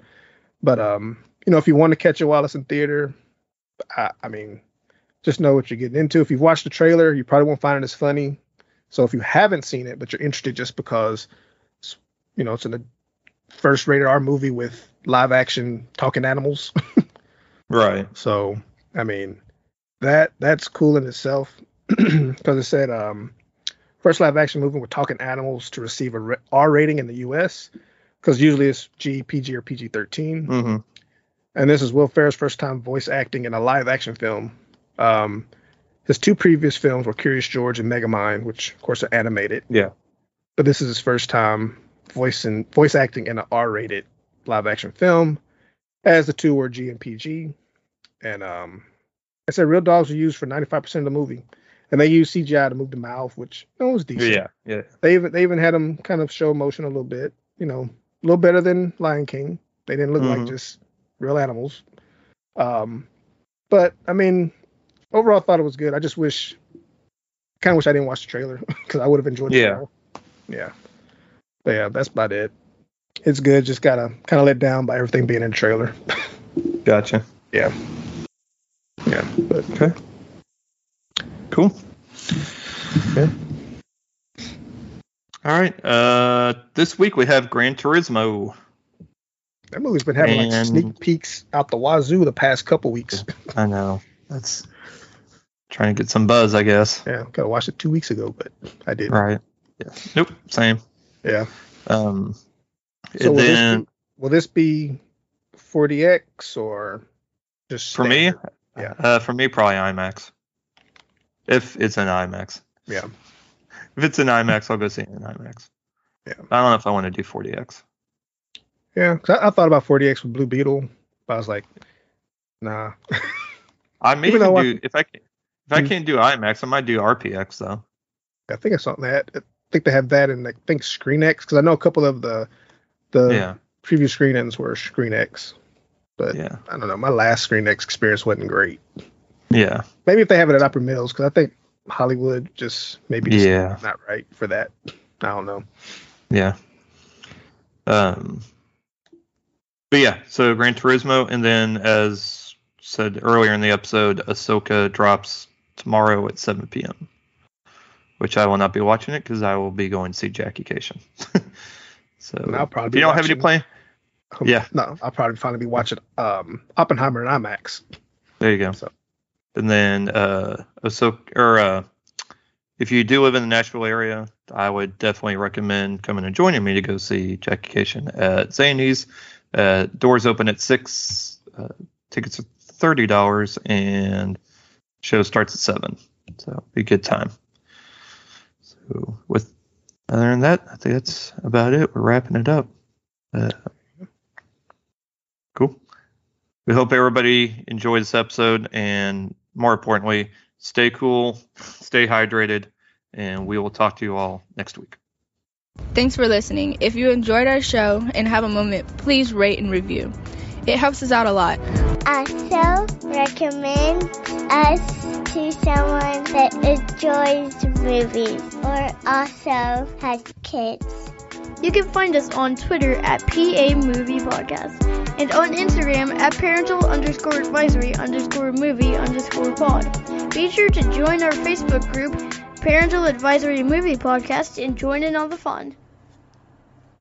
But um, you know, if you want to catch it while it's in theater, I, I mean, just know what you're getting into. If you've watched the trailer, you probably won't find it as funny. So if you haven't seen it, but you're interested just because, you know, it's in the first rated R movie with live action talking animals. right. So, I mean, that that's cool in itself because it said um, first live action movie with talking animals to receive a R rating in the U.S. because usually it's G, PG, or PG 13. Mm-hmm. And this is Will Ferrell's first time voice acting in a live action film um, his two previous films were Curious George and Megamind, which of course are animated. Yeah. But this is his first time voicing voice acting in an R-rated live action film, as the two were G and PG. And um, I said real dogs were used for 95% of the movie, and they used CGI to move the mouth, which you know, was decent. Yeah, yeah. They even they even had them kind of show emotion a little bit, you know, a little better than Lion King. They didn't look like Mhm. just real animals. Um, but I mean, overall, I thought it was good. I just wish, kind of wish I didn't watch the trailer because I would have enjoyed it. Yeah. more. Yeah. But yeah, that's about it. It's good. Just gotta kind of let down by everything being in the trailer. Gotcha. yeah. Yeah. But Okay. Cool. Yeah. All right. Uh, this week we have Gran Turismo. that movie's been having like sneak peeks out the wazoo the past couple weeks. I know. That's trying to get some buzz, I guess. Yeah, I gotta watch it two weeks ago, but I did. Right. Yeah. Nope. Same. Yeah. Um. So and will this then be- Will this be 4DX or just for me. Yeah. uh, for me, probably IMAX. If it's an IMAX. Yeah. If it's an IMAX, I'll go see it in IMAX. Yeah. I don't know if I want to do 4DX. Yeah, 'cause I, I thought about 4DX with Blue Beetle, but I was like, nah. I may Even even though I- do if I can, if I Hmm. can't do IMAX, I might do RPX though. I think it's something that I think they have that in I think ScreenX because I know a couple of the the yeah. preview screenings were ScreenX, but Yeah. I don't know. My last ScreenX experience wasn't great. Yeah. Maybe if they have it at Opry Mills because I think Hollywood just maybe just Yeah. not right for that. I don't know. Yeah. Um. But yeah, so Gran Turismo, and then as said earlier in the episode, Ahsoka drops tomorrow at 7 p.m. Which I will not be watching it because I will be going to see Jackie Kashian. so And I'll probably if you don't have any watching- plan, Yeah. No, I'll probably finally be watching um Oppenheimer and IMAX. there you go. So- And then uh, Ahsoka, or uh, if you do live in the Nashville area, I would definitely recommend coming and joining me to go see Jackie Kashian at Zanies. Uh, doors open at six. Uh, tickets are thirty dollars, and show starts at seven. So be a good time. So with other than that, I think that's about it. We're wrapping it up. Uh, cool. We hope everybody enjoyed this episode, and more importantly, stay cool, stay hydrated, and we will talk to you all next week. Thanks for listening. If you enjoyed our show and have a moment, please rate and review. It helps us out a lot. Also, recommend us to someone that enjoys movies or also has kids. You can find us on Twitter at PA Movie Podcast and on Instagram at parental underscore advisory underscore movie underscore pod. Be sure to join our Facebook group, Parental Advisory Movie Podcast, and join in on the fun.